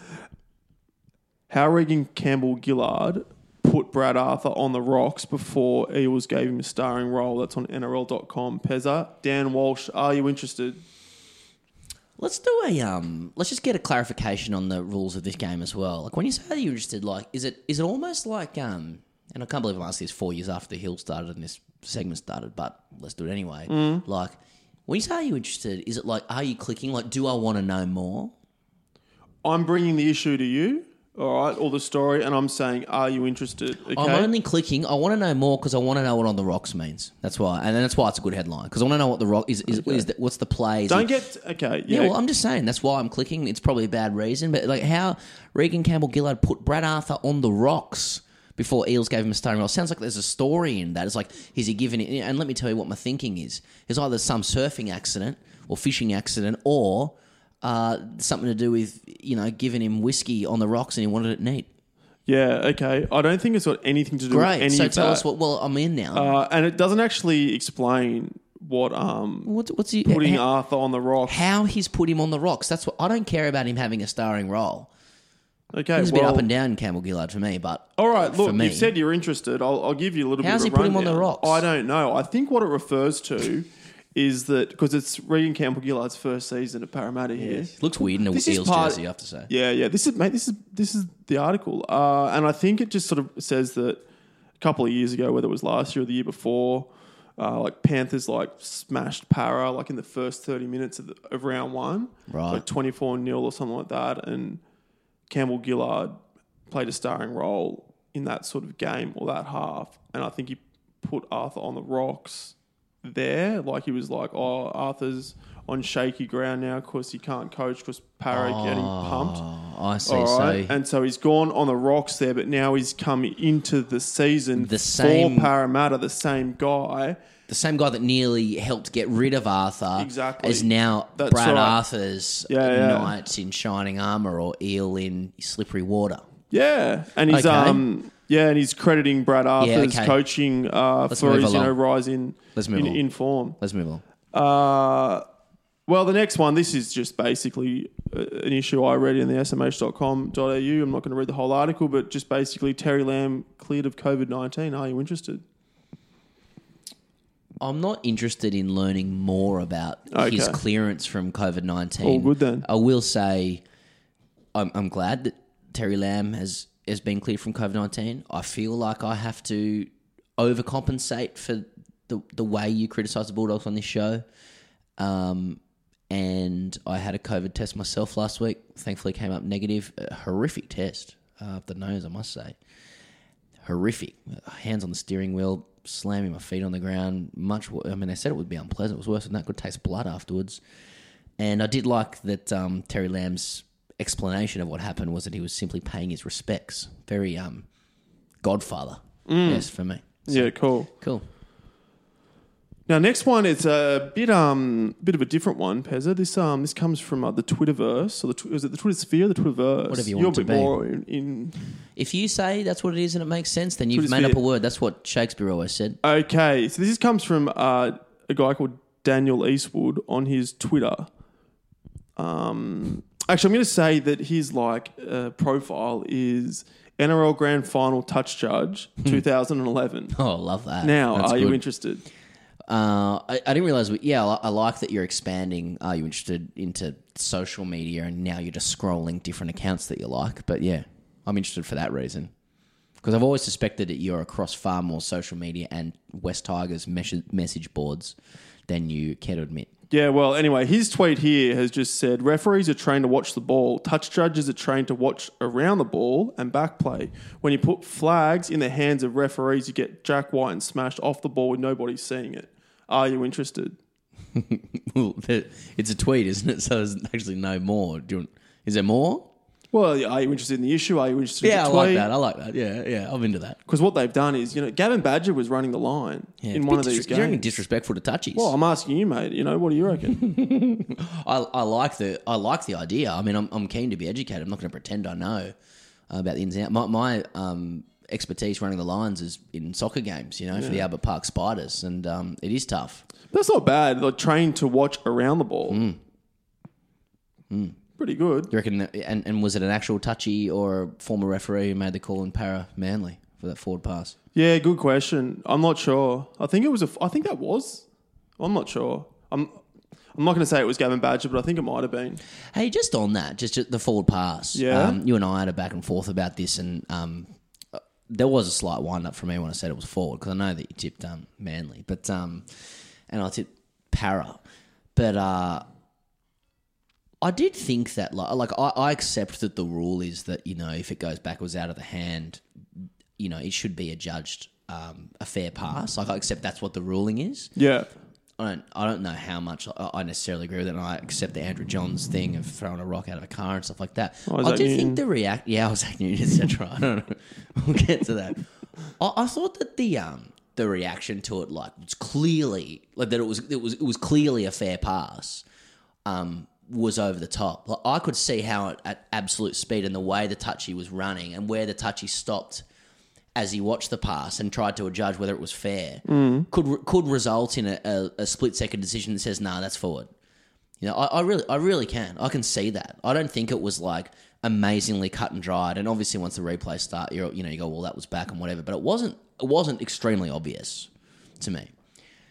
How Reagan Campbell Gillard put Brad Arthur on the rocks before Eels gave him a starring role. That's on NRL.com. Pezza. Dan Walsh, are you interested? Let's do a um. Let's just get a clarification on the rules of this game as well. Like when you say are you're interested, like is it is it almost like um? And I can't believe I'm asking this four years after the hill started and this segment started, but let's do it anyway. Like when you say are you interested, is it like are you clicking? Like do I want to know more? I'm bringing the issue to you. All right, or the story, and I'm saying, are you interested? Okay. I'm only clicking. I want to know more because I want to know what on the rocks means. That's why, and that's why it's a good headline because I want to know what the rock is. Is, is the, what's the play? Is Don't it- get okay. Yeah, Yeah, well, I'm just saying that's why I'm clicking. It's probably a bad reason, but like how Reagan Campbell Gillard put Brad Arthur on the rocks before Eels gave him a starting role. Sounds like there's a story in that. It's like is he giving it? And let me tell you what my thinking is: is either some surfing accident or fishing accident, or uh, something to do with you know giving him whiskey on the rocks and he wanted it neat. yeah. Okay. I don't think it's got anything to do with Great. any So of tell that. us what. Well, I'm in now. Uh, and it doesn't actually explain what um what's, what's he putting how, Arthur on the rocks. how he's put him on the rocks? That's what I don't care about him having a starring role. Okay, He's a well, bit up and down, Campbell Gillard for me, but All right, look, me, you said you're interested. I'll, I'll give you a little How's bit he of a put him on the rocks? I don't know. I think what it refers to is that because it's Reagan Campbell Gillard's first season at Parramatta here. looks weird in a This Eels part- jersey. I have to say. Yeah, yeah. This is mate. This is this is the article, uh, and I think it just sort of says that a couple of years ago, whether it was last year or the year before, uh, like Panthers like smashed Parra like in the first thirty minutes of, the, of round one, Right. like twenty four 0 or something like that, and Campbell Gillard played a starring role in that sort of game or that half, and I think he put Arthur on the rocks there. Like he was like, oh, Arthur's on shaky ground now because he can't coach because Parra getting pumped. Oh, I see. All right. So and so he's gone on the rocks there, but now he's come into the season The same- for Parramatta, the same guy. the same guy that nearly helped get rid of Arthur Exactly. is now That's Brad right. Arthur's Yeah, yeah. knight in shining armor or eel in slippery water. Yeah, and he's Okay. um yeah, and he's crediting Brad Arthur's okay. coaching uh, Let's for move his you know along. rise in Let's move in, on. in form. Let's move on. Uh, well, the next one, this is just basically uh, an issue I read in the smh.com.au. I'm not going to read the whole article, but just basically Terry Lamb cleared of COVID 19. Are you interested? I'm not interested in learning more about his clearance from COVID nineteen. All good then. I will say, I'm, I'm glad that Terry Lamb has has been cleared from COVID nineteen. I feel like I have to overcompensate for the the way you criticise the Bulldogs on this show. Um, and I had a COVID test myself last week. Thankfully, came up negative. A horrific test uh, up the nose, I must say horrific. Hands on the steering wheel, slamming my feet on the ground. Much. I mean, they said it would be unpleasant. It was worse than that. Could taste blood afterwards. And I did like that um, Terry Lamb's explanation of what happened was that he was simply paying his respects. Very um, Godfather. Yes, for me. Yeah, cool. Cool. Now, next one is a bit um bit of a different one, Pezza. This um this comes from uh, the Twitterverse. or the tw- is it the Twitter sphere, the Twitterverse? Whatever you You're want a it bit to be. more in, in If you say that's what it is and it makes sense, then you've made up a word. That's what Shakespeare always said. Okay, so this comes from uh, a guy called Daniel Eastwood on his Twitter. Um, actually, I'm going to say that his like uh, profile is NRL Grand Final Touch Judge 2011. Oh, I love that. Now, That's are you good. interested? Uh, I, I didn't realize. We, yeah, I, I like that you're expanding. Are you interested into social media, and now you're just scrolling different accounts that you like? But yeah, I'm interested for that reason because I've always suspected that you're across far more social media and West Tigers mes- message boards than you care to admit. Yeah, well, anyway, his tweet here has just said referees are trained to watch the ball, touch judges are trained to watch around the ball and back play. When you put flags in the hands of referees, you get Jack White and smashed off the ball with nobody seeing it. Are you interested? Well, it's a tweet, isn't it? So there's actually no more. Do you is there more? Well, are you interested in the issue? Are you interested Yeah, I in the like that. I like that. Yeah, yeah, I'm into that. Because what they've done is, you know, Gavin Badger was running the line Yeah, in one of these dis- You're games. disrespectful to touchies. well, I'm asking you, mate. You know, what do you reckon? I, I like the I like the idea. I mean, I'm, I'm keen to be educated. I'm not going to pretend I know uh, about the ins and outs. My, my um, expertise running the lines is in soccer games. You know, for the Albert Park Spiders, and um, it is tough. That's not bad. They're trained to watch around the ball. Hmm. Pretty good. You reckon? That, and, and was it an actual touchy or a former referee who made the call in Parra Manly for that forward pass? Yeah, good question. I'm not sure. I think it was a. I think that was. I'm not sure. I'm. I'm not going to say it was Gavin Badger, but I think it might have been. Hey, just on that, just, just the forward pass. Yeah. Um, you and I had a back and forth about this, and um, uh, there was a slight wind up for me when I said it was forward because I know that you tipped um, Manly, but um, and I tipped Parra, but uh, I did think that like, like I, I accept that the rule is that you know if it goes backwards out of the hand, you know it should be adjudged um, a fair pass. Like I accept that's what the ruling is. Yeah. I don't, I don't know how much I I necessarily agree with it. And I accept the Andrew Johns thing of throwing a rock out of a car and stuff like that. Oh, I do Newton. think the react, yeah, Isaac Newton, etc. I don't know. We'll get to that. I, I thought that the um the reaction to it like was clearly like that it was it was it was clearly a fair pass. Um, was over the top. Like, I could see how it, at absolute speed and the way the touchy was running and where the touchy stopped as he watched the pass and tried to judge whether it was fair mm. could could result in a, a, a split second decision that says, "Nah, that's forward." You know, I, I really, I really can. I can see that. I don't think it was like amazingly cut and dried. And obviously, once the replay start, you you know, you go, "Well, that was back and whatever." But it wasn't. It wasn't extremely obvious to me.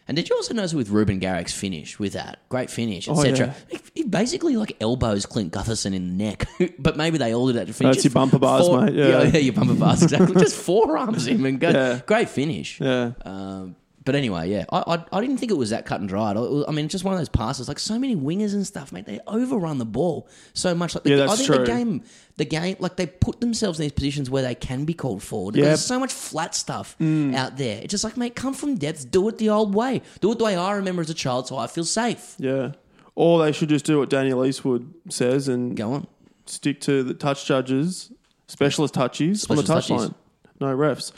And did you also notice with Ruben Garrick's finish with that great finish, etc. yeah. He, he basically like elbows Clint Gutherson in the neck, but maybe they all did that to finish. That's Just your bumper bars, mate, yeah. yeah, your bumper bars exactly. Just forearms him and go. Yeah. Great finish. Yeah. Um, but anyway, yeah, I, I I didn't think it was that cut and dried. I, I mean, just one of those passes. Like so many wingers and stuff, mate. They overrun the ball so much. Like the, Yeah, that's I think true. the game, the game, like they put themselves in these positions where they can be called forward. Yep. There's so much flat stuff mm. out there. It's just like, mate, come from depth. Do it the old way. Do it the way I remember as a child, so I feel safe. Yeah. Or they should just do what Daniel Eastwood says and Go on. stick to the touch judges, specialist touchies on the Specialist touchline. No refs.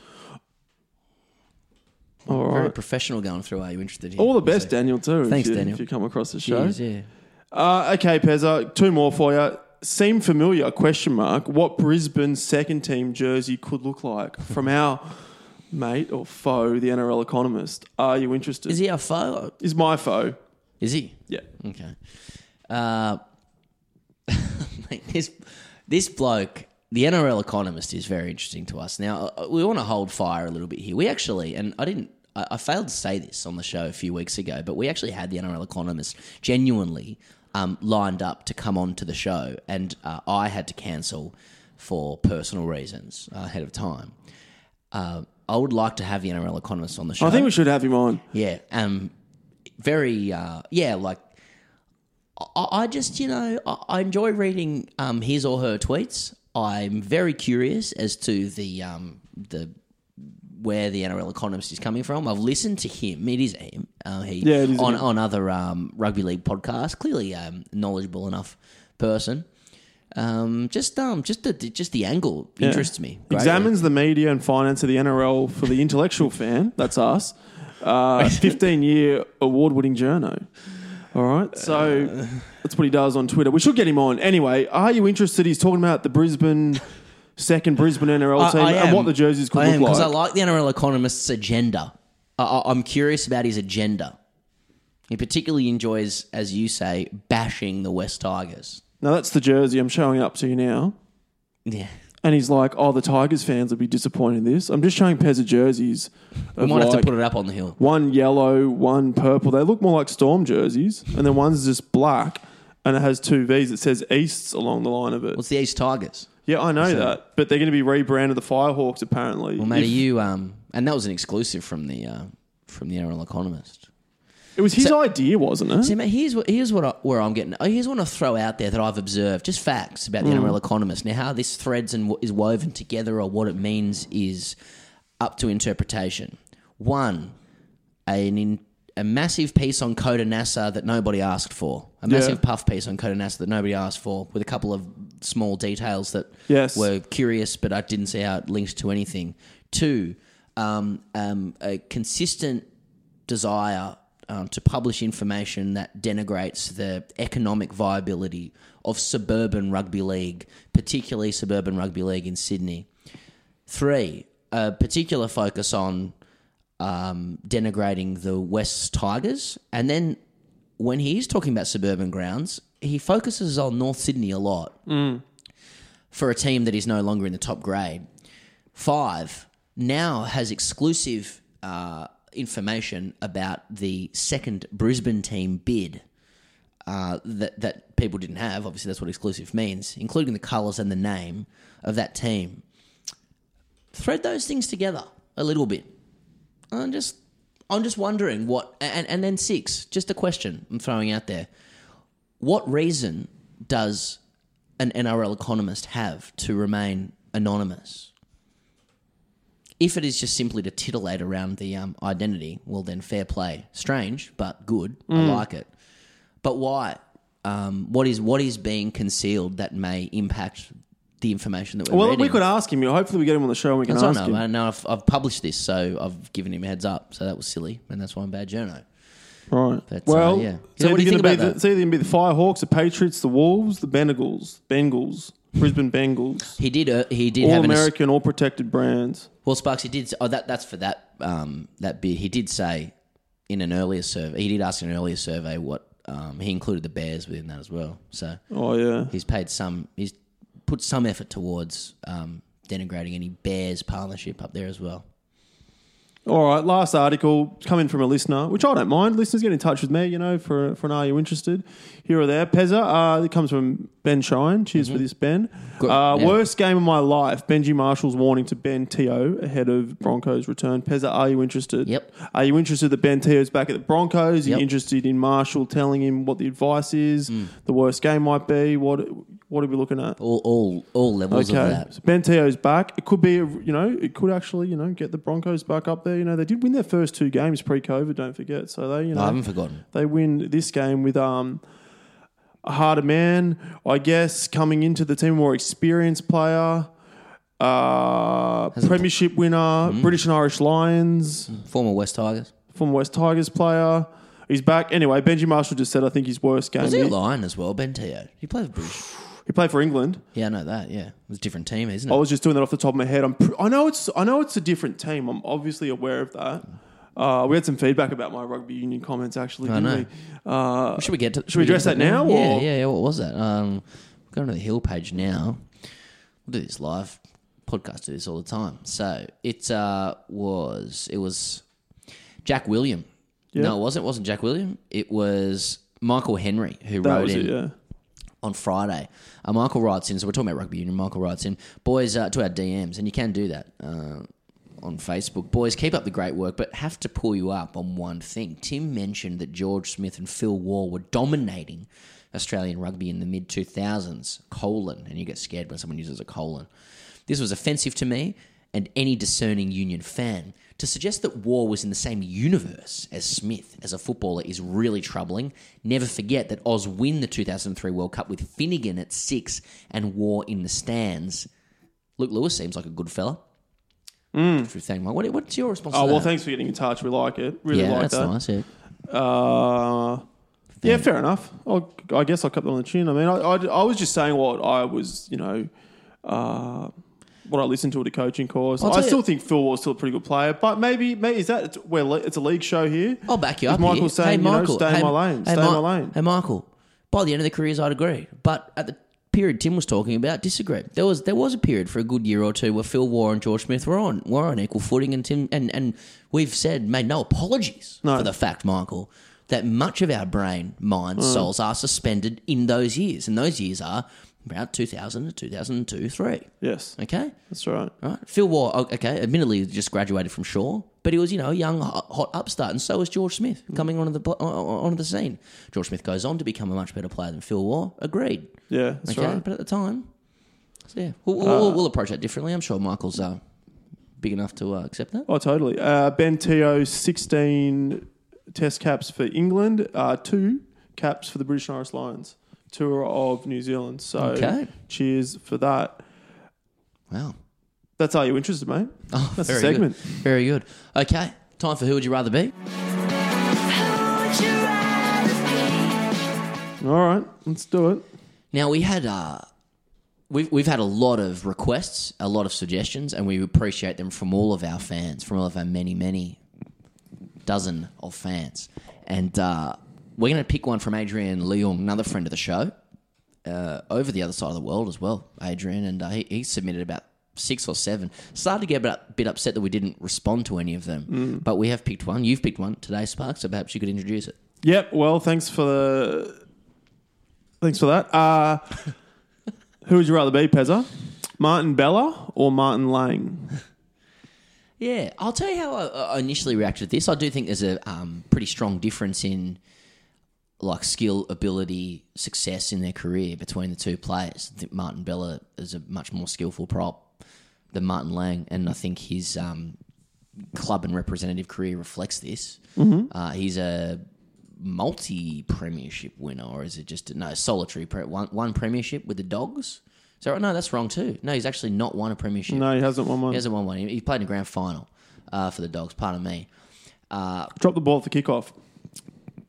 All Very right. professional going through. Are you interested? Here? All the best, see. Daniel, too. Thanks, if you, Daniel. If you come across the show. Cheers, yeah. Uh, okay, Pezza, two more for you. Seem familiar? Question mark. What Brisbane second team jersey could look like from our mate or foe, the NRL economist? Are you interested? Is he our foe? Is my foe? Is he? Yeah. Okay. Uh, mate, this this bloke, the NRL economist, is very interesting to us. Now uh, we want to hold fire a little bit here. We actually, and I didn't, I, I failed to say this on the show a few weeks ago, but we actually had the NRL economist genuinely um, lined up to come on to the show, and uh, I had to cancel for personal reasons uh, ahead of time. Uh, I would like to have the NRL economist on the show. I think we should have him on. Yeah, um, very, uh, yeah, like I, I just, you know, I, I enjoy reading um, his or her tweets. I'm very curious as to the um, the where the NRL economist is coming from. I've listened to him. It is him. Uh, he Yeah, is on him. on other um, rugby league podcasts. Clearly, um, knowledgeable enough person. Um, just um, just the just the angle Yeah. interests me. greatly. Examines the media and finance of the NRL for the intellectual fan. That's us. Uh, 15 year award winning journo. All right. So that's what he does on Twitter. We should get him on. Anyway, are you interested? He's talking about the Brisbane, second Brisbane NRL I- team I and am. what the jerseys could I am look because. I like the NRL economist's agenda. I, I'm curious about his agenda. He particularly enjoys, as you say, bashing the West Tigers. now, that's the jersey I'm showing up to you now. Yeah. and he's like, "Oh, the Tigers fans will be disappointed in this." I'm just showing pairs of jerseys. We of might have to put it up on the hill. one yellow, one purple. They look more like Storm jerseys, and then one's just black, and it has two V's. It says Easts along the line of it. What's the East Tigers? Yeah, I know that, but they're going to be rebranded the Firehawks apparently. Well, mate, If- are you um, and that was an exclusive from the uh, from the NRL Economist. it was his So- idea, wasn't it? See, mate, here's what here's what I, where I'm getting. oh, Here's what I throw out there that I've observed, just facts about the NRL Economist. Now, how this threads and wo- is woven together, or what it means, is up to interpretation. One, an in, a massive piece on Coda NASA that nobody asked for. A massive puff piece on Coda NASA that nobody asked for, with a couple of small details that Yes. were curious, but I didn't see how it linked to anything. Two, um, um, a consistent desire um, to publish information that denigrates the economic viability of suburban rugby league, particularly suburban rugby league in Sydney. Three, a particular focus on um, denigrating the West Tigers. And then when he's talking about suburban grounds, he focuses on North Sydney a lot for a team that is no longer in the top grade. Five now has exclusive uh, information about the second Brisbane team bid uh, that that people didn't have. Obviously, that's what exclusive means, including the colours and the name of that team. Thread those things together a little bit. I'm just, I'm just wondering what, and and then six. Just a question I'm throwing out there. What reason does an NRL economist have to remain anonymous? If it is just simply to titillate around the um, identity, well, then fair play. Strange, but good. I like it. But why? Um, what is what is being concealed that may impact the information that we're well, reading? we could ask him. Hopefully, we get him on the show and we can That's all I ask know. him. I know I've, I've published this, so I've given him a heads up. So that was silly, and that's why I'm bad journo. Right. But, uh, well, yeah. It's So what do you either think gonna about be that? the, it's either going to be the Firehawks, the Patriots, the Wolves, the Bengals, Bengals, Brisbane Bengals, He did. Uh, he did all have an American, all protected brands. Well, Sparks, he did. Oh, that that's for that um, that bit. He did say in an earlier survey. He did ask in an earlier survey what um, he included the Bears within that as well. So Oh yeah. he's paid some. He's put some effort towards um, denigrating any Bears partnership up there as well. All right, last article coming from a listener, which I don't mind. Listeners get in touch with me, you know, for for an Are You Interested? Here or there. Pezza, uh, it comes from Ben Shine. Cheers for this, Ben. Mm-hmm. Good, Uh, yeah. Worst game of my life. Benji Marshall's warning to Ben Te'o ahead of Broncos return. Pezza, are you interested? Yep. Are you interested that Ben Te'o's back at the Broncos? Are you interested in Marshall telling him what the advice is? Mm. The worst game might be? What What are we looking at? All all all levels of Okay, that. so Ben Te'o's back. It could be, a, you know, it could actually, you know, get the Broncos back up there. You know, they did win their first two games pre-COVID. Don't forget. So they, you know, I haven't forgotten. they win this game with um a harder man, I guess, coming into the team, a more experienced player, uh, premiership winner, Hmm. British and Irish Lions, Former West Tigers. former West Tigers player. He's back. Anyway, Benji Marshall just said, I think his worst game. Was he a Lion as well? Ben Te'o. He played for British. He played for England. Yeah, I know that. Yeah, it was a different team, isn't it? I was just doing that off the top of my head. I'm, pr- I know it's, I know it's a different team. I'm obviously aware of that. Uh, we had some feedback about my rugby union comments, actually. I didn't know. we? Uh, Should we get to? should we address that now, Yeah, or- yeah, yeah. What was that? Um, going to the Hill page now. We'll do this live. Podcast do this all the time. So it uh, was it was Jack William. Yeah. No, it wasn't. It wasn't Jack William. It was Michael Henry who that wrote in it, yeah. On Friday. Uh, Michael writes in, so we're talking about rugby union. Michael writes in, boys, uh, to our DMs, and you can do that uh, on Facebook. Boys, keep up the great work, but have to pull you up on one thing. Tim mentioned that George Smith and Phil Waugh were dominating Australian rugby in the mid 2000s, colon, and you get scared when someone uses a colon. This was offensive to me and any discerning union fan. To suggest that Waugh was in the same universe as Smith as a footballer is really troubling. Never forget that Oz win the 2003 World Cup with Finegan at six and Waugh in the stands. Luke Lewis seems like a good fella. Mm. What, what's your response Oh well, thanks for getting in touch. We like it. Really yeah, like that's that. nice. Yeah. Uh, yeah, fair enough. I'll, I guess I'll cut that on the chin. I mean, I, I, I was just saying what I was, you know, uh, what I listened to at a coaching course. I'll I tell you- still think Phil was still a pretty good player, but maybe, maybe is that where le- it's a league show here? I'll back you Is up. Michael here. saying, hey, you know, Michael, stay in my lane, hey, stay in Mi- my lane? Hey, Michael. By the end of the careers, I'd agree. But at the period Tim was talking about, disagree. There was there was a period for a good year or two where Phil Waugh and George Smith were on were on equal footing, and Tim and and we've said made no apologies No. for the fact, Michael, that much of our brain, minds, mm. souls are suspended in those years, and those years are about two thousand to two thousand two three. Yes, Okay. that's right. Right. Phil Waugh, o- okay, admittedly just graduated from Shore, but he was, you know, a young, hot, upstart, and so was George Smith coming onto the on- on- onto the scene. George Smith goes on to become a much better player than Phil Waugh. Agreed. Yeah, that's okay, right. but at the time, so yeah, we'll, we'll, we'll, we'll approach that differently. I'm sure Michael's uh, big enough to uh, accept that. Oh, totally. Uh, ben Te'o, 16 test caps for England, uh, two caps for the British and Irish Lions, tour of New Zealand. So Okay. cheers for that. Wow. That's are you interested, mate? Oh, That's very a segment. Good. Very good. Okay, time for who would you rather be? All right, let's do it. Now we had uh, we've we've had a lot of requests, a lot of suggestions, and we appreciate them from all of our fans, from all of our many many dozen of fans, and uh, we're going to pick one from Adrian Leung, another friend of the show, uh, over the other side of the world as well. Adrian, and uh, he, he submitted about six or seven. Started to get a bit, upset that we didn't respond to any of them, but we have picked one. You've picked one today, Spark. So perhaps you could introduce it. Yep. Well, thanks for the thanks for that. Uh, who would you rather be, Pezza? Martin Bella or Martin Lang? Yeah, I'll tell you how I, I initially reacted to this. I do think there's a um, pretty strong difference in like skill, ability, success in their career between the two players. I think Martin Bella is a much more skillful prop than Martin Lang, and I think his um, club and representative career reflects this. Uh, he's a multi premiership winner, or is it just no solitary pre- one one premiership with the Dogs? So that? No, that's wrong too. No, he's actually not won a premiership. No, he hasn't won one. He hasn't won one. He he played in the grand final uh, for the Dogs. Pardon me. Uh, Drop the ball at the kickoff.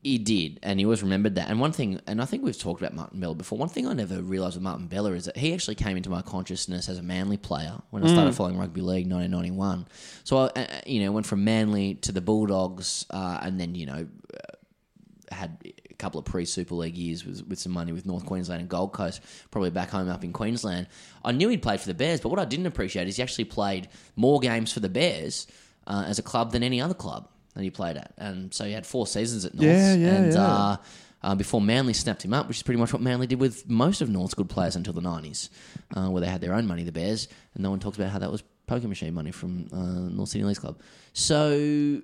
He did, and he always remembered that. And one thing, and I think we've talked about Martin Bella before. One thing I never realised with Martin Bella is that he actually came into my consciousness as a Manly player when I started following rugby league, 1991. So I, uh, you know, went from Manly to the Bulldogs, uh, and then you know, uh, had a couple of pre Super League years with, with some money with North Queensland and Gold Coast, probably back home up in Queensland. I knew he'd played for the Bears, but what I didn't appreciate is he actually played more games for the Bears uh, as a club than any other club that he played at. And so he had four seasons at North. Yeah, yeah, and, yeah. Uh, uh, before Manly snapped him up, which is pretty much what Manly did with most of North's good players until the 90s, uh, where they had their own money, the Bears, and no one talks about how that was poker machine money from uh, North Sydney Leagues Club. So,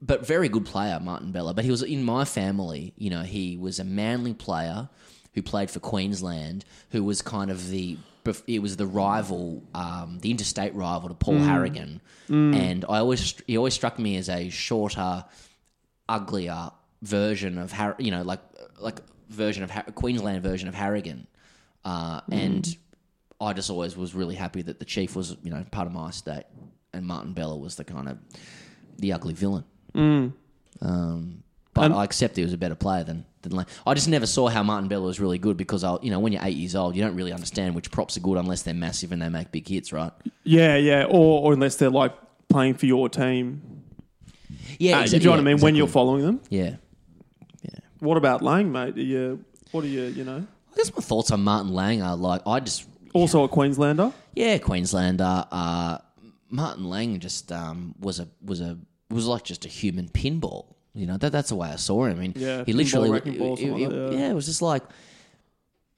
but very good player, Martin Bella. But he was in my family, you know, he was a Manly player who played for Queensland, who was kind of the it was the rival, um, the interstate rival to Paul Harragon, and I always he always struck me as a shorter, uglier version of Har- you know like like version of Har- Queensland version of Harragon, uh, and I just always was really happy that the chief was you know part of my state, and Martin Bella was the kind of the ugly villain. Um, but I accept he was a better player than than Lang. I just never saw how Martin Bella was really good because I, you know, when you're eight years old, you don't really understand which props are good unless they're massive and they make big hits, right? Yeah, yeah. Or, or unless they're like playing for your team. Yeah, Uh, do you know what I yeah, mean? When you're following them. yeah. yeah. What about Lang, mate? Are you, what are you, you know? I guess my thoughts on Martin Lang are like I just Also a Queenslander. Yeah, Queenslander. Uh, Martin Lang just um, was a was a was like just a human pinball. You know that that's the way I saw him. I mean, Yeah, he literally, ball, he- like yeah. yeah, it was just like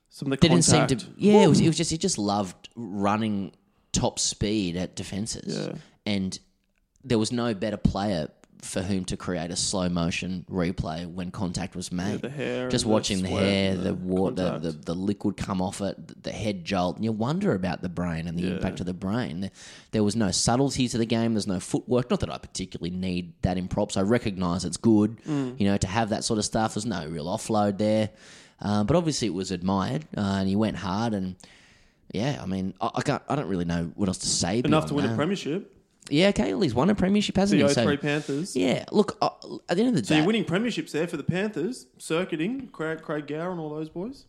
Some of the didn't seem to. Yeah, it was, it was just he just loved running top speed at defenses, Yeah. and there was no better player for whom to create a slow motion replay when contact was made. the hair just and the watching the hair, the the water, the, the the liquid come off it, the- head jolt, and you wonder about the brain and the impact of the brain. There- was no subtlety to the game. There's no footwork. Not that I particularly need that in props. I recognise it's good, Mm. you know, to have that sort of stuff. There's no real offload there, uh, but obviously it was admired, uh, and he went hard. And yeah, I mean, I, I can't. I don't really know what else to say. Enough to win a premiership. Yeah, okay. Well, he's won a premiership, hasn't The he? 03 Panthers. yeah. Look, uh, at the end of the day, So you're winning premierships there for the Panthers, circuiting Craig, Craig Gower and all those boys.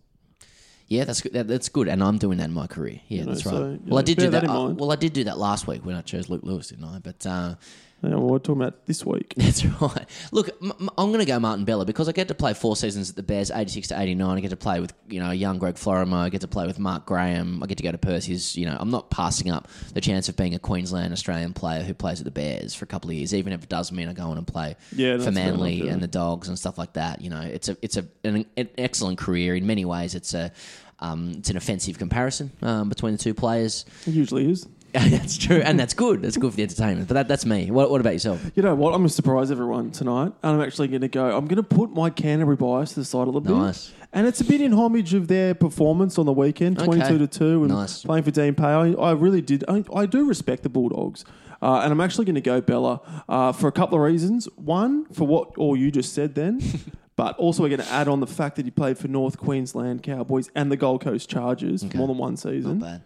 Yeah, that's good. That, that's good, and I'm doing that in my career. Yeah, know, that's right. so, you well, I did do that. that in uh, well, I did do that last week when I chose Luke Lewis, didn't I? But uh, We're talking about this week. That's right. Look, m- m- I'm going to go Martin Bella because I get to play four seasons at the Bears, 86 to 89. I get to play with, you know, young Greg Florimo. I get to play with Mark Graham. I get to go to Percy's. You know, I'm not passing up the chance of being a Queensland Australian player who plays at the Bears for a couple of years, even if it does mean I go on and play Yeah, for Manly enough, yeah. and the Dogs and stuff like that. You know, it's a it's a an, an excellent career in many ways. It's a um, it's an offensive comparison um, between the two players. It usually is. that's true, and that's good. That's good for the entertainment. But that, that's me. What, what about yourself? You know what? I'm going to surprise everyone tonight. And I'm actually going to go. I'm going to put my Canterbury bias to the side a little Nice. bit. And it's a bit in homage of their performance on the weekend, Okay. 22 to 2, and Nice. playing for Dean Pay. I, I really did. I, I do respect the Bulldogs. Uh, and I'm actually going to go Bella uh, for a couple of reasons. One, for what all you just said then. But also, we're going to add on the fact that he played for North Queensland Cowboys and the Gold Coast Chargers for more than one season. Not bad.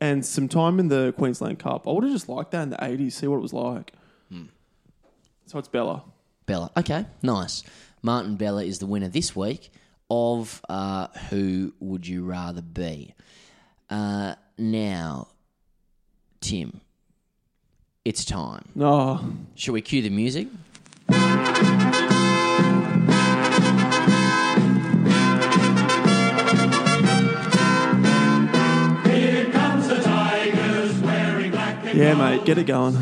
And some time in the Queensland Cup. I would have just liked that in the 80s, see what it was like. Hmm. So it's Bella. Bella. Okay, nice. Martin Bella is the winner this week of uh, Who Would You Rather Be? Uh, now, Tim, it's time. Oh, Shall we cue the music? Yeah, mate, get it going.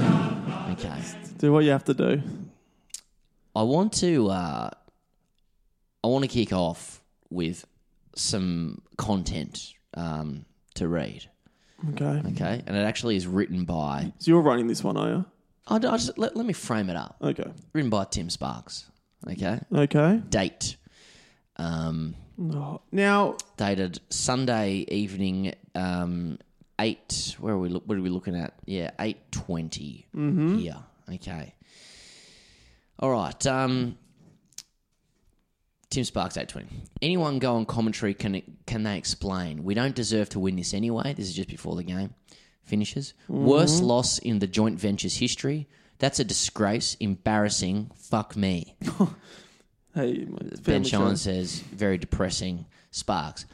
Okay. Do what you have to do. I want to uh, I want to kick off with some content um, to read. Okay. Okay, and it actually is written by. So you're running this one, are you? I, I just let, let me frame it up. Okay. Written by Tim Sparks. Okay, Okay. date. Um, Oh, Now, dated Sunday evening, um, eight. Where are we? Look, what are we looking at? Yeah, eight here. Okay. All right. Um, Tim Sparks, eight twenty. Anyone go on commentary? Can can they explain? We don't deserve to win this anyway. This is just before the game finishes. Worst loss in the joint ventures history. That's a disgrace. Embarrassing. Fuck me. hey, Ben Shine says, very depressing. Sparks.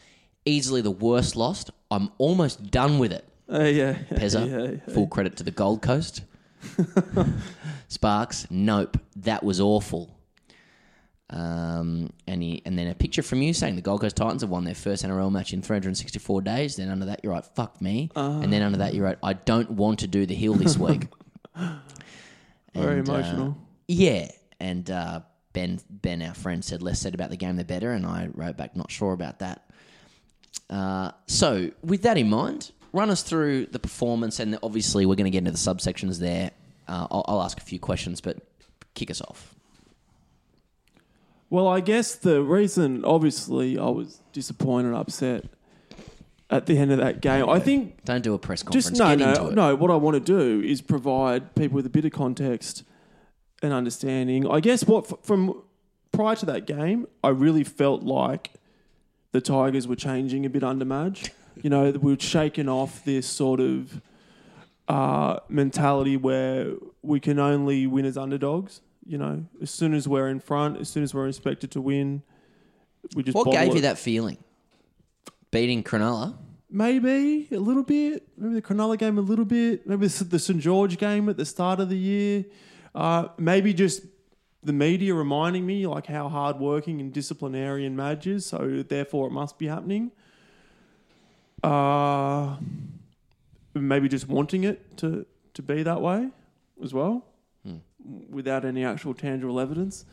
Easily the worst lost. I'm almost done with it. Hey, yeah. Pezza. Hey, hey, Full credit to the Gold Coast. Sparks. Nope. That was awful. Um, and he, and then a picture from you saying the Gold Coast Titans have won their first NRL match in 364 days. Then under that you write "fuck me," and then under that you write "I don't want to do the hill this week." Very And, uh, emotional. yeah, and uh, Ben, Ben, our friend, said less said about the game the better, and I wrote back, not sure about that. Uh, so, with that in mind, run us through the performance, and obviously we're going to get into the subsections there. Uh, I'll, I'll ask a few questions, but kick us off. Well, I guess the reason, obviously, I was disappointed and upset at the end of that game. I think Don't do a press conference. Just no, no, no. What I want to do is provide people with a bit of context and understanding. I guess what f- from prior to that game, I really felt like the Tigers were changing a bit under Madge. You know, we were shaking off this sort of uh, mentality where we can only win as underdogs. You know, as soon as we're in front, as soon as we're expected to win, we just What gave it. you that feeling? Beating Cronulla? Maybe a little bit. Maybe the Cronulla game a little bit. Maybe the the St George game at the start of the year. Uh, maybe just the media reminding me like how hardworking and disciplinarian Madge is. So therefore, it must be happening. Uh, maybe just wanting it to to be that way as well, without any actual tangible evidence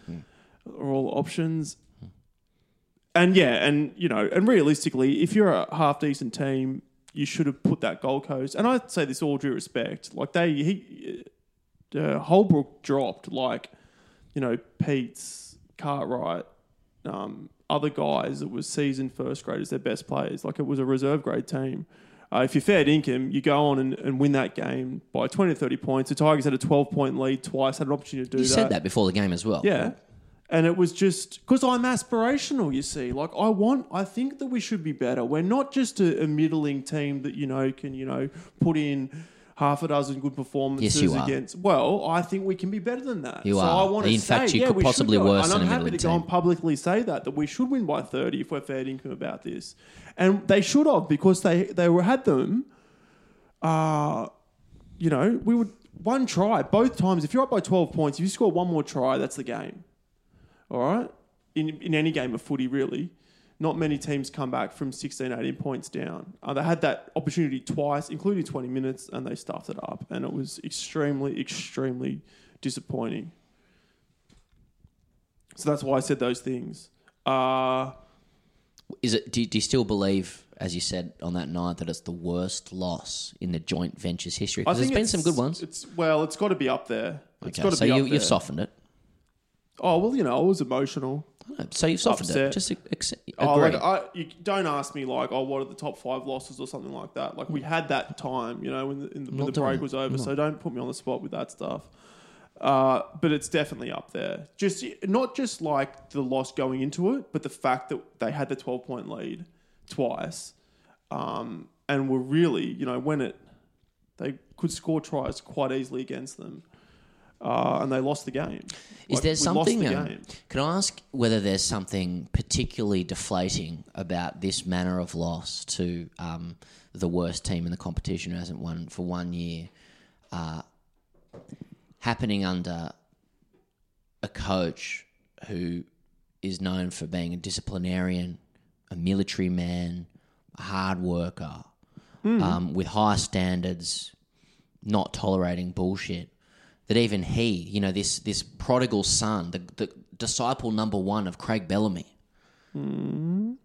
or all options and yeah, and you know, and realistically, if you're a half decent team, you should have put that Gold Coast. And I say this all due respect, like they he, uh, Holbrook dropped like, you know, Peats Cartwright, um, other guys that was seasoned first graders, their best players. Like it was a reserve grade team. Uh, if you're fair income, you go on and, and win that game by 20 to 30 points. The Tigers had a 12 point lead twice, had an opportunity to do that. You that. said that before the game as well. Yeah. And it was just because I'm aspirational, you see. Like I want, I think that we should be better. We're not just a, a middling team that you know can you know put in half a dozen good performances Yes, against. Well, I think we can be better than that. You so are. I want to In say, fact, you yeah, could possibly worse and I'm happy to go and publicly say that that we should win by 30 if we're fair income about this, and they should have because they they were had them. Uh, you know, we would one try both times. If you're up by 12 points, if you score one more try, that's the game. All right? In, in any game of footy, really. Not many teams come back from 16, 18 points down. Uh, they had that opportunity twice, including 20 minutes, and they stuffed it up. And it was extremely, extremely disappointing. So that's why I said those things. Uh, Is it? Do, do you still believe, as you said on that night, that it's the worst loss in the joint ventures history? Because there's been some good ones. It's well, it's got to be up there. It's Okay, got to so be you, up you've softened it. Oh well, you know, I was emotional. So you've softened Upset. it. Just agree. Oh, like I, you don't ask me like, oh, what are the top five losses or something like that. Like we had that time, you know, when the, in the, when the break was over. So don't put me on the spot with that stuff. Uh, but it's definitely up there. Just not just like the loss going into it, but the fact that they had the twelve point lead twice, um, and were really, you know, when it they could score tries quite easily against them, uh, and they lost the game. Is Like, there something? the um, can I ask whether there's something particularly deflating about this manner of loss to um, the worst team in the competition who hasn't won for one year, uh, happening under a coach who is known for being a disciplinarian, a military man, a hard worker, um, with high standards, not tolerating bullshit. That even he, you know, this this prodigal son, the, the disciple number one of Craig Bellamy,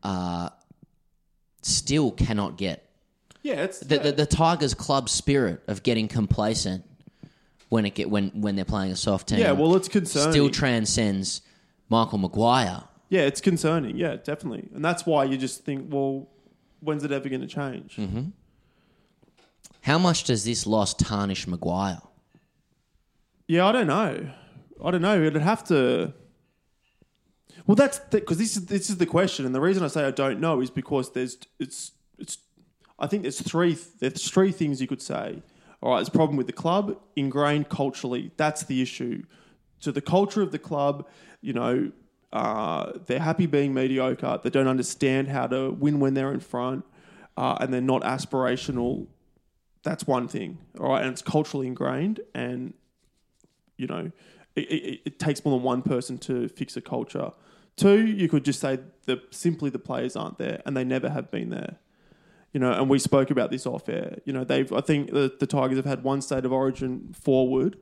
uh, still cannot get Yeah, it's the, the, the Tigers club spirit of getting complacent when it get when when they're playing a soft team. Yeah, well, it's concerning. Still transcends Michael Maguire. Yeah, it's concerning. Yeah, definitely. And that's why you just think, well, when's it ever going to change? Mm-hmm. How much does this loss tarnish Maguire? Yeah, I don't know. I don't know. It'd have to. Well, that's because this is this is the question, and the reason I say I don't know is because there's it's it's. I think there's three there's three things you could say. All right, there's a problem with the club ingrained culturally. That's the issue. So the culture of the club, you know, uh, they're happy being mediocre. They don't understand how to win when they're in front, uh, and they're not aspirational. That's one thing. All right, and it's culturally ingrained, and you know, it, it, it takes more than one person to fix a culture. Two, you could just say that simply the players aren't there, and they never have been there. You know, and we spoke about this off air. You know, they've I think the, the Tigers have had one state of origin forward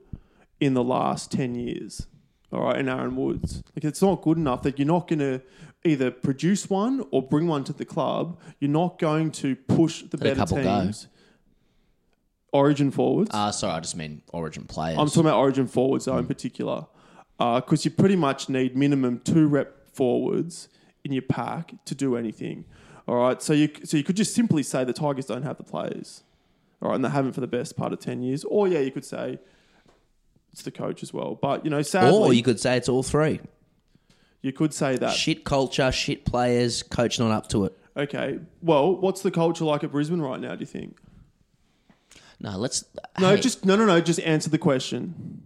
in the last ten years. All right, in Aaron Woods, like it's not good enough that you're not going to either produce one or bring one to the club. You're not going to push the Let better couple go. Origin forwards. Uh, sorry, I just mean Origin players. I'm talking about Origin forwards though in particular, because you pretty much need minimum two rep forwards in your pack to do anything. All right, so you so you could just simply say the Tigers don't have the players, all right, and they haven't for the best part of ten years. Or yeah, you could say it's the coach as well. But you know, sadly, or you, you could say it's all three. You could say that. Shit culture, shit players, coach not up to it. Okay, well, what's the culture like at Brisbane right now? Do you think? No, let's. No, hey, just no, no, no. Just answer the question.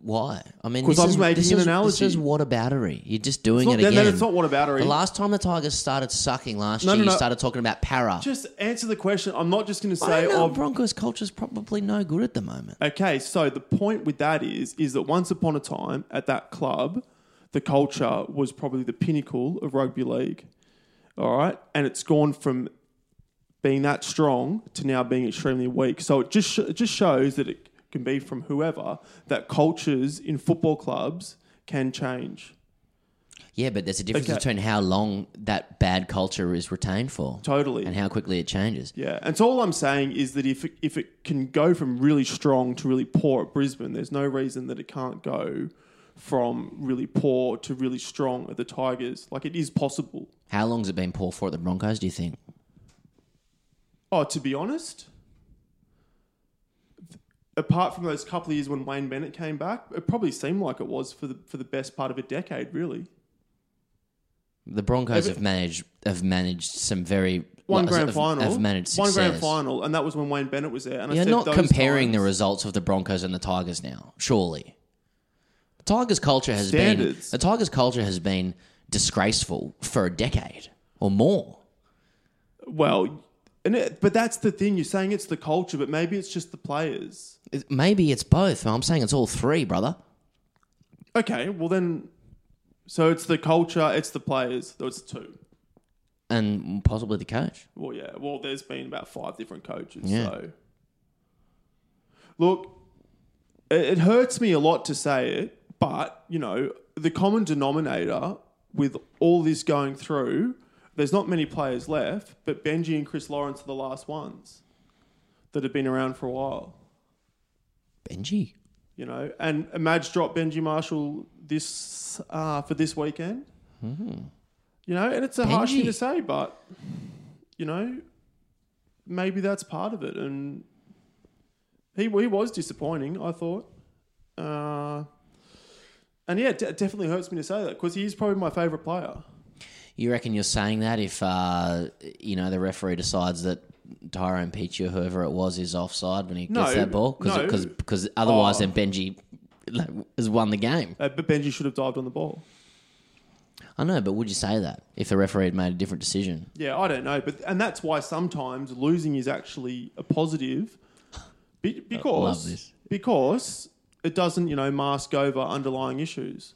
why? I mean, 'Cause this I'm is, making this an is, analogy. This is what battery. You're just doing It's not, it again. then it's not what about the last time the Tigers started sucking last No, year, no, you no. started talking about Parra. Just answer the question. I'm not just going to I say, know, oh, Broncos culture's probably no good at the moment. Okay, so the point with that is, is that once upon a time at that club, the culture was probably the pinnacle of rugby league. All right, and it's gone from being that strong to now being extremely weak. So it just it just shows that it can be from whoever that cultures in football clubs can change. Yeah, but there's a difference Okay. between how long that bad culture is retained for Totally. and how quickly it changes. Yeah, and so all I'm saying is that if it, if it can go from really strong to really poor at Brisbane, there's no reason that it can't go from really poor to really strong at the Tigers. Like it is possible. How long's it been poor for at the Broncos, do you think? Oh, to be honest, apart from those couple of years when Wayne Bennett came back, it probably seemed like it was for the for the best part of a decade, really. The Broncos Have managed have managed some very One well, grand have- final, Have managed success. one grand final, and that was when Wayne Bennett was there. And You're not comparing the results of the Broncos and the Tigers now, surely. The Tigers culture has Standards. been the Tigers culture has been disgraceful for a decade or more. Well, And it, but that's the thing. You're saying it's the culture, but maybe it's just the players. It- Maybe it's both. I'm saying it's all three, brother. Okay, well then, so it's the culture, it's the players. It's two. And possibly the coach. Well, yeah. Well, there's been about five different coaches. Yeah. So, look, it, it hurts me a lot to say it, but you know, the common denominator with all this going through, there's not many players left, but Benji and Chris Lawrence are the last ones that have been around for a while. Benji. You know, and Madge dropped Benji Marshall this uh, for this weekend. You know, and it's a harsh thing to say, but you know, maybe that's part of it. And he he was disappointing. I thought, uh, and yeah, it de- definitely hurts me to say that because he is probably my favourite player. You reckon you're saying that if uh, you know the referee decides that Tyrone Peachey or whoever it was is offside when he No, gets that ball? no. Because because otherwise Oh. then Benji like, has won the game. Uh, but Benji should have dived on the ball. I know, but would you say that if the referee had made a different decision? Yeah, I don't know, but and that's why sometimes losing is actually a positive, be, because love this. because it doesn't you know mask over underlying issues.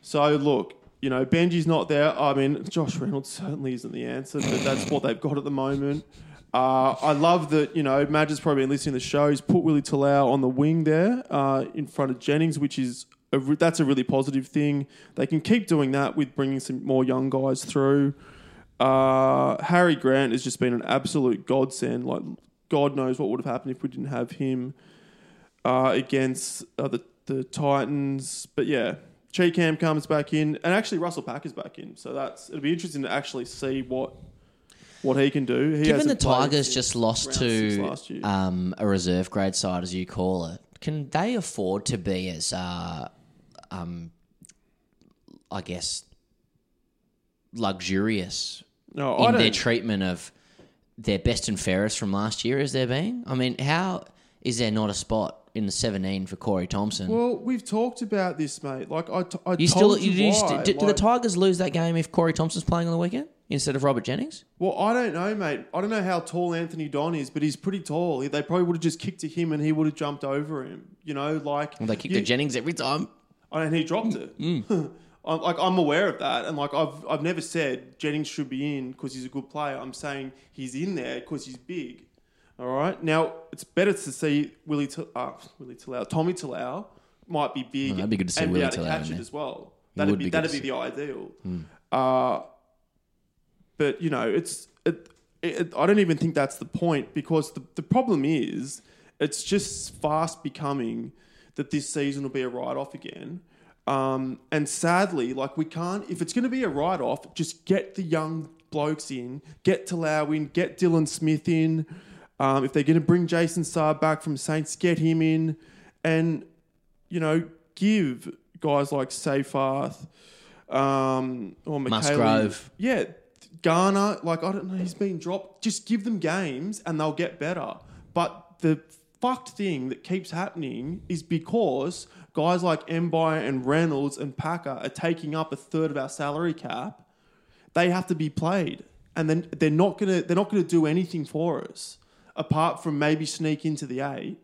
So look, you know Benji's not there. I mean, Josh Reynolds certainly isn't the answer, but that's what they've got at the moment. Uh, I love that you know Madge has probably been listening to the show. He's put Willie Talau on the wing there uh, in front of Jennings, which is a re- that's a really positive thing. They can keep doing that with bringing some more young guys through. Uh, Harry Grant has just been an absolute godsend. Like God knows what would have happened if we didn't have him uh, against uh, the the Titans. But yeah, Chee-Kam comes back in, and actually Russell Packer's back in. So that's it'll be interesting to actually see what what he can do. He Given the Tigers just lost to um, a reserve grade side, as you call it, can they afford to be as, uh, um, I guess, luxurious no, in their treatment of their best and fairest from last year as they're being? I mean, how is there not a spot in the 17 for Corey Thompson? well, we've talked about this, mate. Like I, t- I you told still you, you, why. st- do, do the Tigers lose that game if Corey Thompson's playing on the weekend instead of Robert Jennings? Well, I don't know, mate. I don't know how tall Anthony Don is, but he's pretty tall. They probably would have just kicked to him, and he would have jumped over him. You know, like Well, they kicked you- to Jennings every time. and he dropped it. Mm, mm. I'm, like I'm aware of that, and like I've I've never said Jennings should be in because he's a good player. I'm saying he's in there because he's big. All right. Now it's better to see Willie T- uh, Willie Talau, Tommy Talau might be big. Oh, that'd be good to see and Willie be able to Talau catch it as well. That'd would be, be good that'd to be the ideal. Uh, but you know, it's it, it, I don't even think that's the point because the the problem is it's just fast becoming that this season will be a write off again. Um, and sadly, like we can't if it's going to be a write off, just get the young blokes in, get Talau in, get Dylan Smith in. Um, if they're going to bring Jason Saab back from Saints, get him in, and you know, give guys like Seyfarth um, or McHaley, Musgrove. yeah, Garner. Like I don't know, he's been dropped. Just give them games, and they'll get better. But the fucked thing that keeps happening is because guys like Mbye and Reynolds and Packer are taking up a third of our salary cap. They have to be played, and then they're not gonna they're not gonna do anything for us apart from maybe sneak into the eight,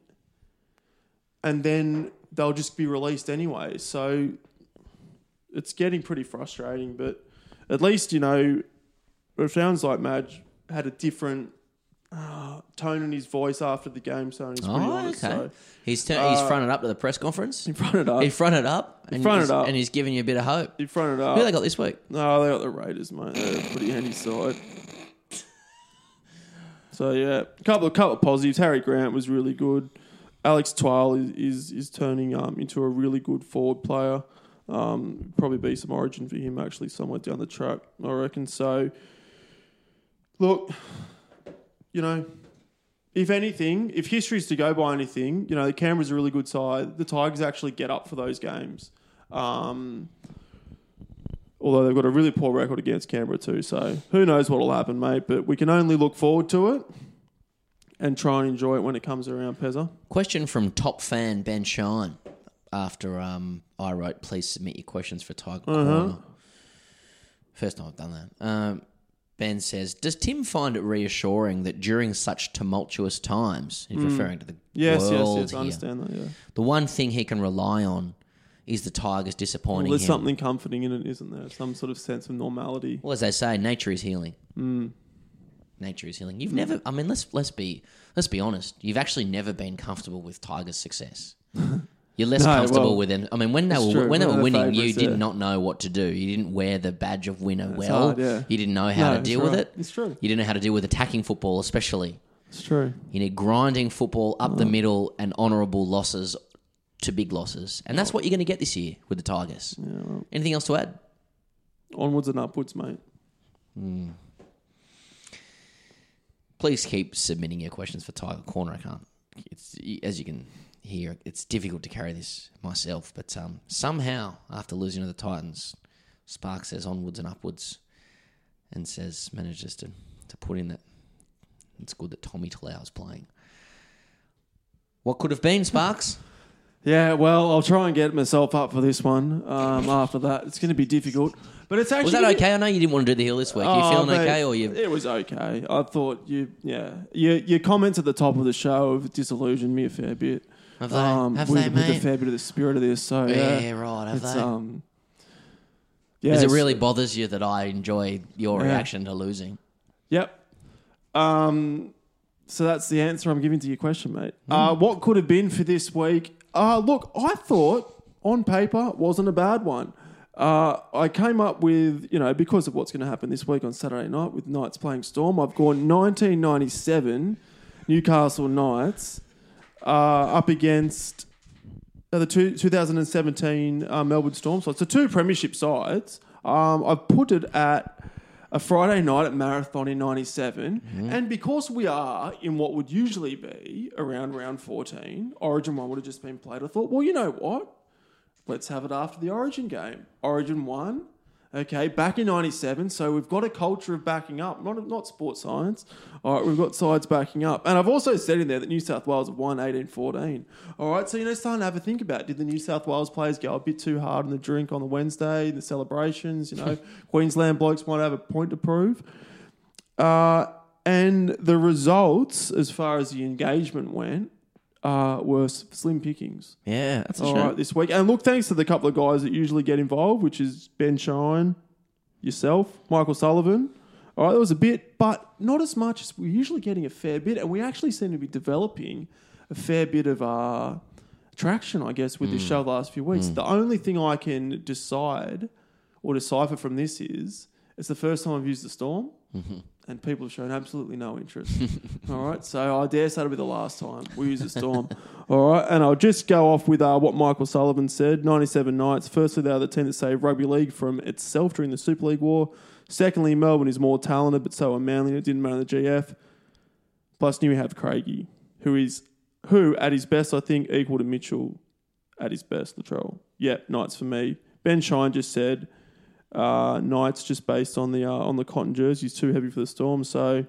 and then they'll just be released anyway. So it's getting pretty frustrating, but at least you know it sounds like Madge had a different uh, tone in his voice after the game, so he's pretty Oh, honest. okay. So He's tur- he's Uh, fronted up to the press conference. he fronted up. He fronted up. And fronted he's, up. And he's giving you a bit of hope. He fronted up. Who they got this week? No, they got the Raiders, mate. They're a pretty handy side. So yeah, a couple of couple of positives. Harry Grant was really good. Alex Twal is is, is turning um, into a really good forward player. Um, probably be some origin for him actually somewhere down the track, I reckon. So look, you know, if anything, if history's to go by anything, you know, the Canberra's a really good side. The Tigers actually get up for those games. Um, although they've got a really poor record against Canberra too. So who knows what will happen, mate? But we can only look forward to it and try and enjoy it when it comes around, Pezza. Question from top fan Ben Shine. After um, I wrote, please submit your questions for Tiger Uh-huh. Corner. First time I've done that. Um, Ben says, "Does Tim find it reassuring that during such tumultuous times, he's referring to the. Yes, yes, world yes. I here, understand that. Yeah. the one thing he can rely on is the Tigers disappointing Well, there's him. something comforting in it, isn't there? Some sort of sense of normality. Well, as they say, nature is healing. Hmm. Nature is healing. You've never. I mean, let's let's be let's be honest. You've actually never been comfortable with Tigers' success. You're less No, comfortable well, with them. I mean, when they were true. when they were winning, you favourites, did yeah. not know what to do. You didn't wear the badge of winner well. hard, yeah. You didn't know how No, to deal with it. It's true. You didn't know how to deal with attacking football, especially. It's true. You need grinding football up the middle and honourable losses to big losses, and that's what you're going to get this year with the Tigers. Anything else to add? Onwards and upwards, mate. please keep submitting your questions for Tiger Corner. I can't. It's as you can hear, it's difficult to carry this myself. But um, somehow, after losing to the Titans, Spark says onwards and upwards, and says manages to to put in that it's good that Tommy Talau's playing. What could have been Sparks? Yeah, well, I'll try and get myself up for this one. Um, after that, it's going to be difficult, but it's actually Was that okay? I know you didn't want to do the hill this week. Are you Oh, feeling mate, okay, or you? It was okay. I thought you, yeah, your your comments at the top of the show have disillusioned me a fair bit. Have they? Have with, they, with a mate? fair bit of the spirit of this. So yeah, Yeah, right. Have it's they? um, yeah, Does it it's- really bothers you that I enjoy your Yeah. reaction to losing? Yep. Um, so that's the answer I'm giving to your question, mate. Hmm. Uh, what could have been for this week? Uh, look, I thought on paper wasn't a bad one. Uh, I came up with, you know, because of what's going to happen this week on Saturday night with Knights playing Storm, I've gone 1997 Newcastle Knights uh, up against uh, the two, 2017 uh, Melbourne Storm. So it's the two premiership sides. Um, I've put it at a Friday night at Marathon in 97. Mm-hmm. And because we are in what would usually be around round 14, Origin 1 would have just been played. I thought, well, you know what? Let's have it after the Origin game. Origin 1. Okay, back in 97. So we've got a culture of backing up, not, not sports science. All right, we've got sides backing up. And I've also said in there that New South Wales have won 18 14. All right, so, you know, starting to have a think about did the New South Wales players go a bit too hard on the drink on the Wednesday, the celebrations? You know, Queensland blokes might have a point to prove. Uh, and the results, as far as the engagement went, uh, were slim pickings. Yeah, that's a All shame. right, this week. And look, thanks to the couple of guys that usually get involved, which is Ben Shine, yourself, Michael Sullivan. All right, there was a bit, but not as much as we're usually getting a fair bit. And we actually seem to be developing a fair bit of uh, traction, I guess, with this show the last few weeks. The only thing I can decide or decipher from this is it's the first time I've used the Storm. And people have shown absolutely no interest. All right, so I dare say it'll be the last time we use the storm. All right, and I'll just go off with uh, what Michael Sullivan said: ninety-seven Knights. Firstly, they are the team that saved rugby league from itself during the Super League war. Secondly, Melbourne is more talented, but so are Manly. It didn't matter the GF. Plus, you have Craigie, who is who at his best, I think, equal to Mitchell at his best. Latrell, Yep, Knights for me. Ben Shine just said uh, Knights just based on the uh, on the cotton jerseys too heavy for the Storm. So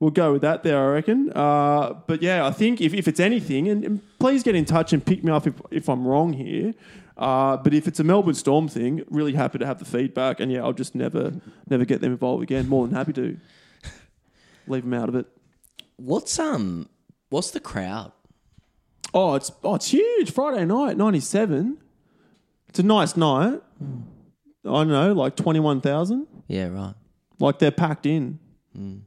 we'll go with that there, I reckon. Uh, but yeah, I think if, if it's anything, and, and please get in touch and pick me up if, if I'm wrong here. Uh, but if it's a Melbourne Storm thing, really happy to have the feedback. And yeah, I'll just never never get them involved again. More than happy to leave them out of it. What's um what's the crowd? Oh, it's oh, it's huge. Friday night, ninety seven. It's a nice night. I don't know, like twenty one thousand. Yeah, right. Like they're packed in. Hmm.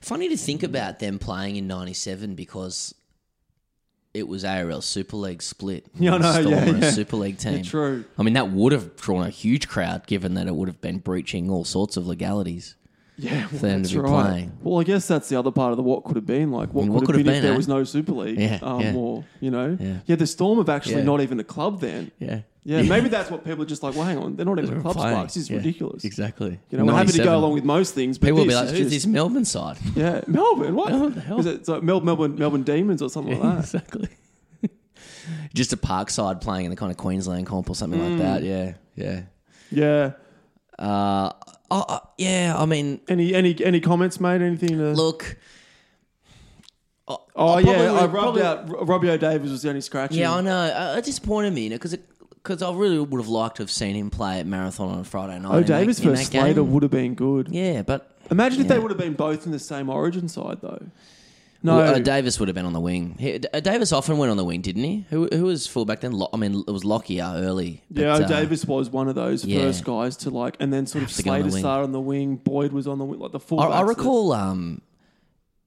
Funny to think about them playing in '97 because it was ARL Super League split. Yeah, I know, Storm yeah, yeah. Super League team. true. I mean, that would have drawn a huge crowd, given that it would have been breaching all sorts of legalities. Yeah, well, them to that's be right. playing. Well, I guess that's the other part of the what could have been. Like, what, Mm, could, what have could been, if been, there eh? was no Super League? Yeah, um, yeah. Or, you know? Yeah. the Storm have actually Yeah. not even a club then. Yeah, Yeah, maybe that's what people are just like, well, hang on, they're not even They're club playing. sparks. This is Yeah, ridiculous. Exactly. You know, we're happy to go along with most things, but People will this be like, "Who's just, this Melbourne side?" Yeah, Melbourne. What? What the hell? Is it like Mel- Melbourne, Melbourne Demons or something like that? exactly. Just a Parkside playing in the kind of Queensland comp or something Mm. like that. Yeah, yeah. Yeah. Uh, oh, uh, yeah. I mean, Any any any comments, mate? Anything to? look. oh yeah, probably- I rubbed probably- out. Robbie O'Davis was the only scratch. Yeah, I know. Uh, it disappointed me, you know, because because I really would have liked to have seen him play at Marathon on a Friday night. Oh, that- Davis versus. Slater would have been good. Yeah, but Imagine if they would have been both in the same Origin side, though. No, uh, Davis would have been on the wing. He, uh, Davis often went on the wing, didn't he? Who who was fullback then? Lo- I mean, it was Lockyer early. but, yeah, uh, Davis was one of those yeah. first guys to like, and then sort of Have to go on the Slater started on the wing. Boyd was on the wing, like the I, full. I recall um,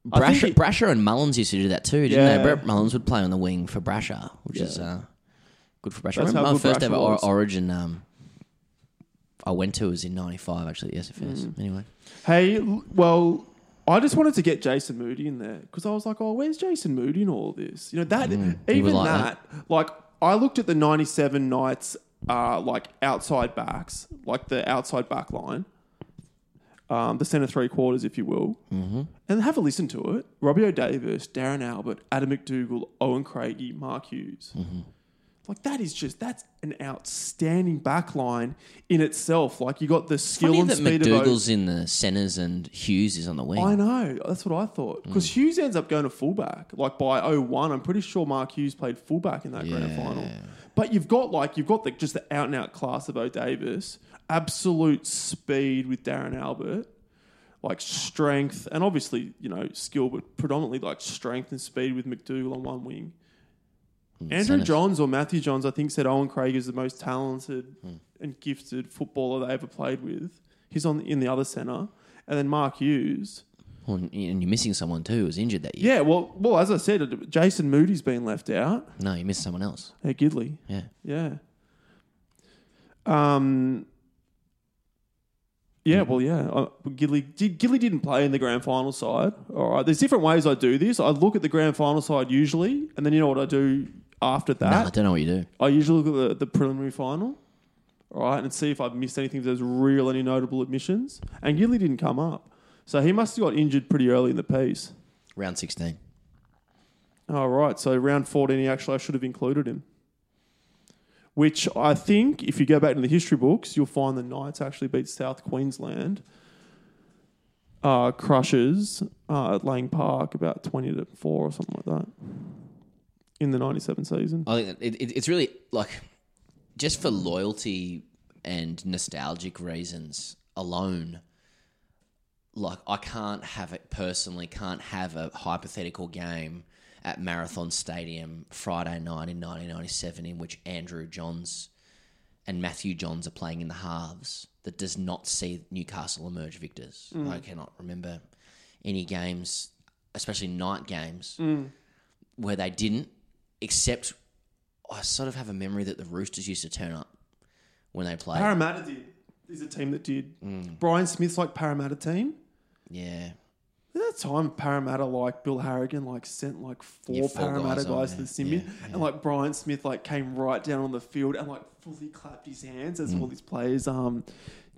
Brasher, he- Brasher and Mullins used to do that too, didn't Yeah. they? Brett Mullins would play on the wing for Brasher, which is uh, good for Brasher. I remember my first Brasher ever or-. Origin um, I went to was in '95 actually the SFS. Mm. Anyway, Hey, well, I just wanted to get Jason Moody in there because I was like, oh, where's Jason Moody in all this? You know that he even like that, like I looked at the '97 Knights, uh, like outside backs, like the outside back line. Um, the centre three quarters, if you will, mm-hmm. and have a listen to it. Robbie O'Davis, Darren Albert, Adam McDougall, Owen Craigie, Mark Hughes. Like that is just that's an outstanding back line in itself. Like you got the skill funny and that speed of McDougall's in the centres and Hughes is on the wing. I know. That's what I thought. Because Mm. Hughes ends up going to fullback. Like by 01, I'm pretty sure Mark Hughes played fullback in that grand Yeah. final. But you've got like you've got the just the out and out class of O'Davis, absolute speed with Darren Albert, like strength and obviously you know skill, but predominantly like strength and speed with McDougall on one wing. Andrew centres. Johns or Matthew Johns, I think, said Owen Craig is the most talented Hmm. and gifted footballer they ever played with. He's on in the other centre, and then Mark Hughes. Well, and you're missing someone too who's injured that year. Yeah, well, well, as I said, Jason Moody's been left out. No, you missed someone else. Hey, Gidley. Yeah. Yeah. Um. Yeah, well, yeah. Uh, Gidley, did, Gidley didn't play in the grand final side. All right. There's different ways I do this. I look at the grand final side usually, and then you know what I do after No, I don't know what you do. I usually look at the, the preliminary final, all right, and see if I've missed anything. If there's real any notable admissions, and Gidley didn't come up, so he must have got injured pretty early in the piece. Round 16. All right, so round 14, he actually I should have included him. Which I think, if you go back to the history books, you'll find the Knights actually beat South Queensland uh, Crushers uh, at Lang Park about 20 to 4 or something like that in the 97 season. I think it, it, it's really like just for loyalty and nostalgic reasons alone. Like I can't have it personally. Can't have a hypothetical game at Marathon Stadium Friday night in 1997 in which Andrew Johns and Matthew Johns are playing in the halves that does not see Newcastle emerge victors. Mm. I cannot remember any games, especially night games, mm. where they didn't, except I sort of have a memory that the Roosters used to turn up when they played. Parramatta did. Is a team that did. Mm. Brian Smith's like Parramatta team. yeah. At that time, Parramatta, like Bill Harrigan, like sent like four, Yeah, four Parramatta guys guys, to the there. Simian, Yeah, and like Brian Smith, like came right down on the field and like fully clapped his hands as Mm. all these players um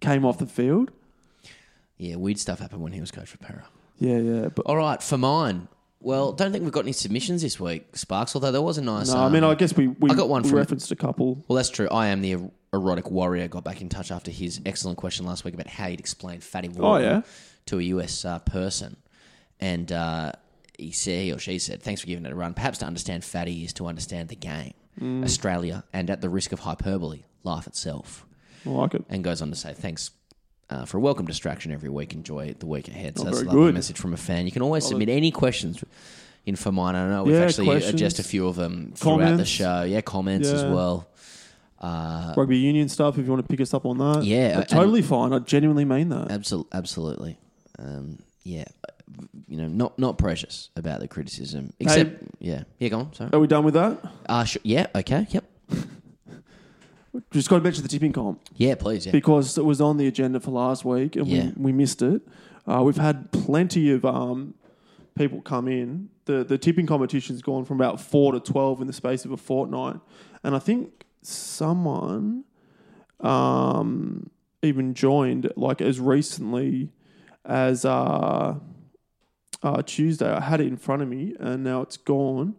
came off the field. Yeah, weird stuff happened when he was coach for Parra. Yeah, yeah, but All right, for mine. Well, don't think we've got any submissions this week, Sparks, although there was a nice. no, I mean, um, I guess we we, I got one we from- referenced a couple. Well, that's true. I am the er- erotic warrior. Got back in touch after his excellent question last week about how he'd explain Fatty Vautin Oh, yeah? to a US uh, person, and uh, he said he or she said, "Thanks for giving it a run. Perhaps to understand fatty is to understand the game, Mm. Australia, and at the risk of hyperbole, life itself." I like it. And goes on to say, "Thanks." Uh, for a welcome distraction every week. Enjoy the week ahead. So Oh, that's a lovely good. message from a fan. You can always submit any questions in for mine. I know we've Yeah, actually questions. addressed a few of them throughout the show. Yeah, comments as well. Uh, Rugby union stuff. If you want to pick us up on that, Yeah, But totally fine. I genuinely mean that. Absol- absolutely. Um, yeah. You know, not not precious about the criticism. Except, yeah. Yeah, go on. Sorry. Are we done with that? Uh, sh- yeah, okay. Yep. Just got to mention the tipping comp. Yeah, please. Yeah. because it was on the agenda for last week and Yeah. we, we missed it. Uh, we've had plenty of um, people come in. The the tipping competition's gone from about four to twelve in the space of a fortnight, and I think someone um, even joined like as recently as uh, uh, Tuesday. I had it in front of me, and now it's gone.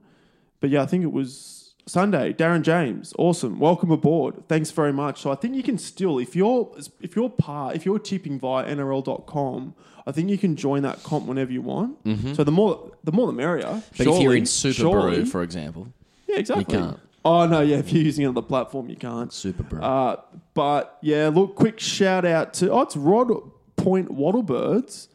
But yeah, I think it was Sunday. Darren James, awesome. Welcome aboard. Thanks very much. So I think you can still, if you're if you're part, if you're tipping via NRL.com, I think you can join that comp whenever you want. So the more the more the merrier. Mm-hmm. but if you're in Super surely. Brew, for example, yeah, exactly. You can't. Oh no, yeah. If you're using another platform, you can't. Super bro. Uh, but yeah, look, quick shout out to oh, it's Rod Point Wattlebirds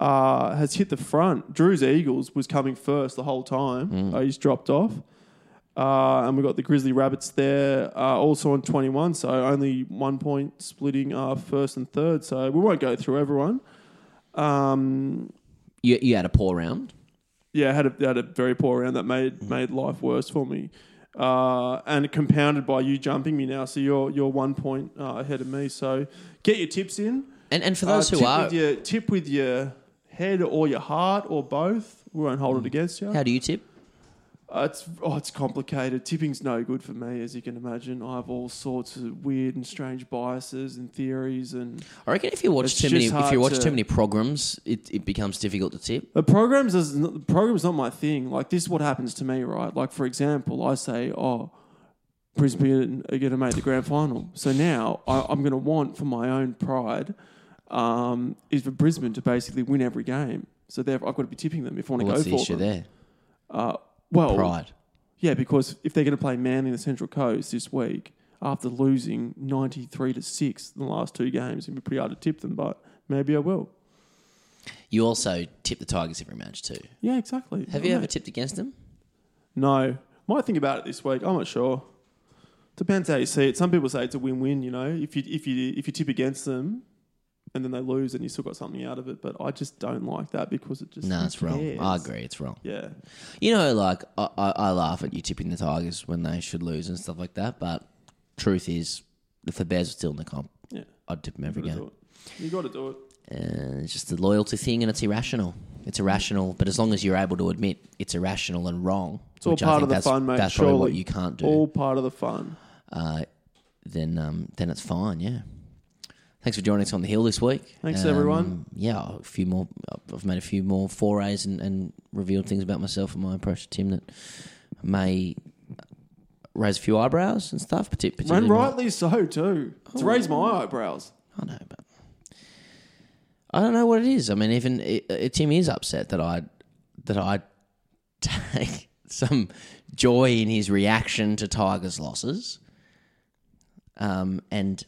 uh, has hit the front. Drew's Eagles was coming first the whole time. Uh, he's dropped off. Uh, and we've got the Grizzly Rabbits there, uh, also on 21, so only one point splitting uh, first and third. So we won't go through everyone. Um, you, you had a poor round. yeah, I had a, had a very poor round that made made life worse for me, uh, and compounded by you jumping me now. So you're you're one point uh, ahead of me. So get your tips in. And and for those Uh, who tip are, with your, tip with your head or your heart or both. We won't hold it against you. how do you tip? Uh, it's oh, it's complicated. Tipping's no good for me, as you can imagine. I have all sorts of weird and strange biases and theories, and I reckon if you watch It's too many, just if hard you watch to- too many programs, it, it becomes difficult to tip. the programs is not, the programs not my thing. Like this, is what happens to me, right? Like for example, I say, oh. Brisbane are going to make the grand final. So now I, I'm going to want, for my own pride, um, is for Brisbane to basically win every game. So therefore, I've got to be tipping them if I want to go for issue them. there? Uh, well, Pride. Yeah, because if they're going to play Manly in the Central Coast this week after losing ninety three to six in the last two games, it'd be pretty hard to tip them. But maybe I will. You also tip the Tigers every match too. Yeah, exactly. Have you ever tipped against them? No, might think about it this week. I'm not sure. Depends how you see it. Some people say it's a win win. You know, if you if you if you tip against them. And then they lose, and you still got something out of it. But I just don't like that because it just No, it's wrong. I agree, it's wrong. Yeah, You know, like I, I, I laugh at you tipping the Tigers when they should lose and stuff like that. But truth is, if the Bears were still in the comp, yeah. I'd tip them every You game. You got to do it. Uh, it's just a loyalty thing, and it's irrational. It's irrational, but as long as you're able to admit it's irrational and wrong, It's all which I part think of the that's, fun, mate. That's probably what surely. you can't do. All part of the fun. uh, then um, then it's fine. Yeah. Thanks for joining us on the hill this week. Thanks, Um, everyone. Yeah, a few more. I've made a few more forays and, and revealed things about myself and my approach to Tim that may raise a few eyebrows and stuff. partic- And Particularly, my- rightly so too. It's raised my eyebrows. I know, but I don't know what it is. I mean, even it, it, Tim is upset that I that I take some joy in his reaction to Tigers' losses. Um, and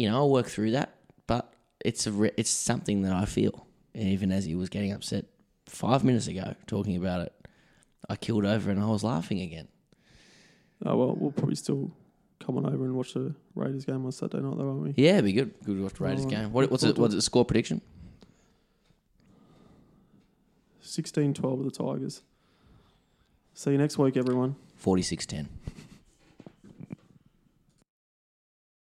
you know, I'll work through that, but it's a re- it's something that I feel. And even as he was getting upset five minutes ago talking about it, I killed over and I was laughing again. Oh well, we'll probably still come on over and watch the Raiders game on Saturday night, though, won't we? Yeah, it'd be good. Good to watch the Raiders right. game. What, what's it? What's the score prediction? 16-12 of the Tigers. See you next week, everyone. Forty six ten.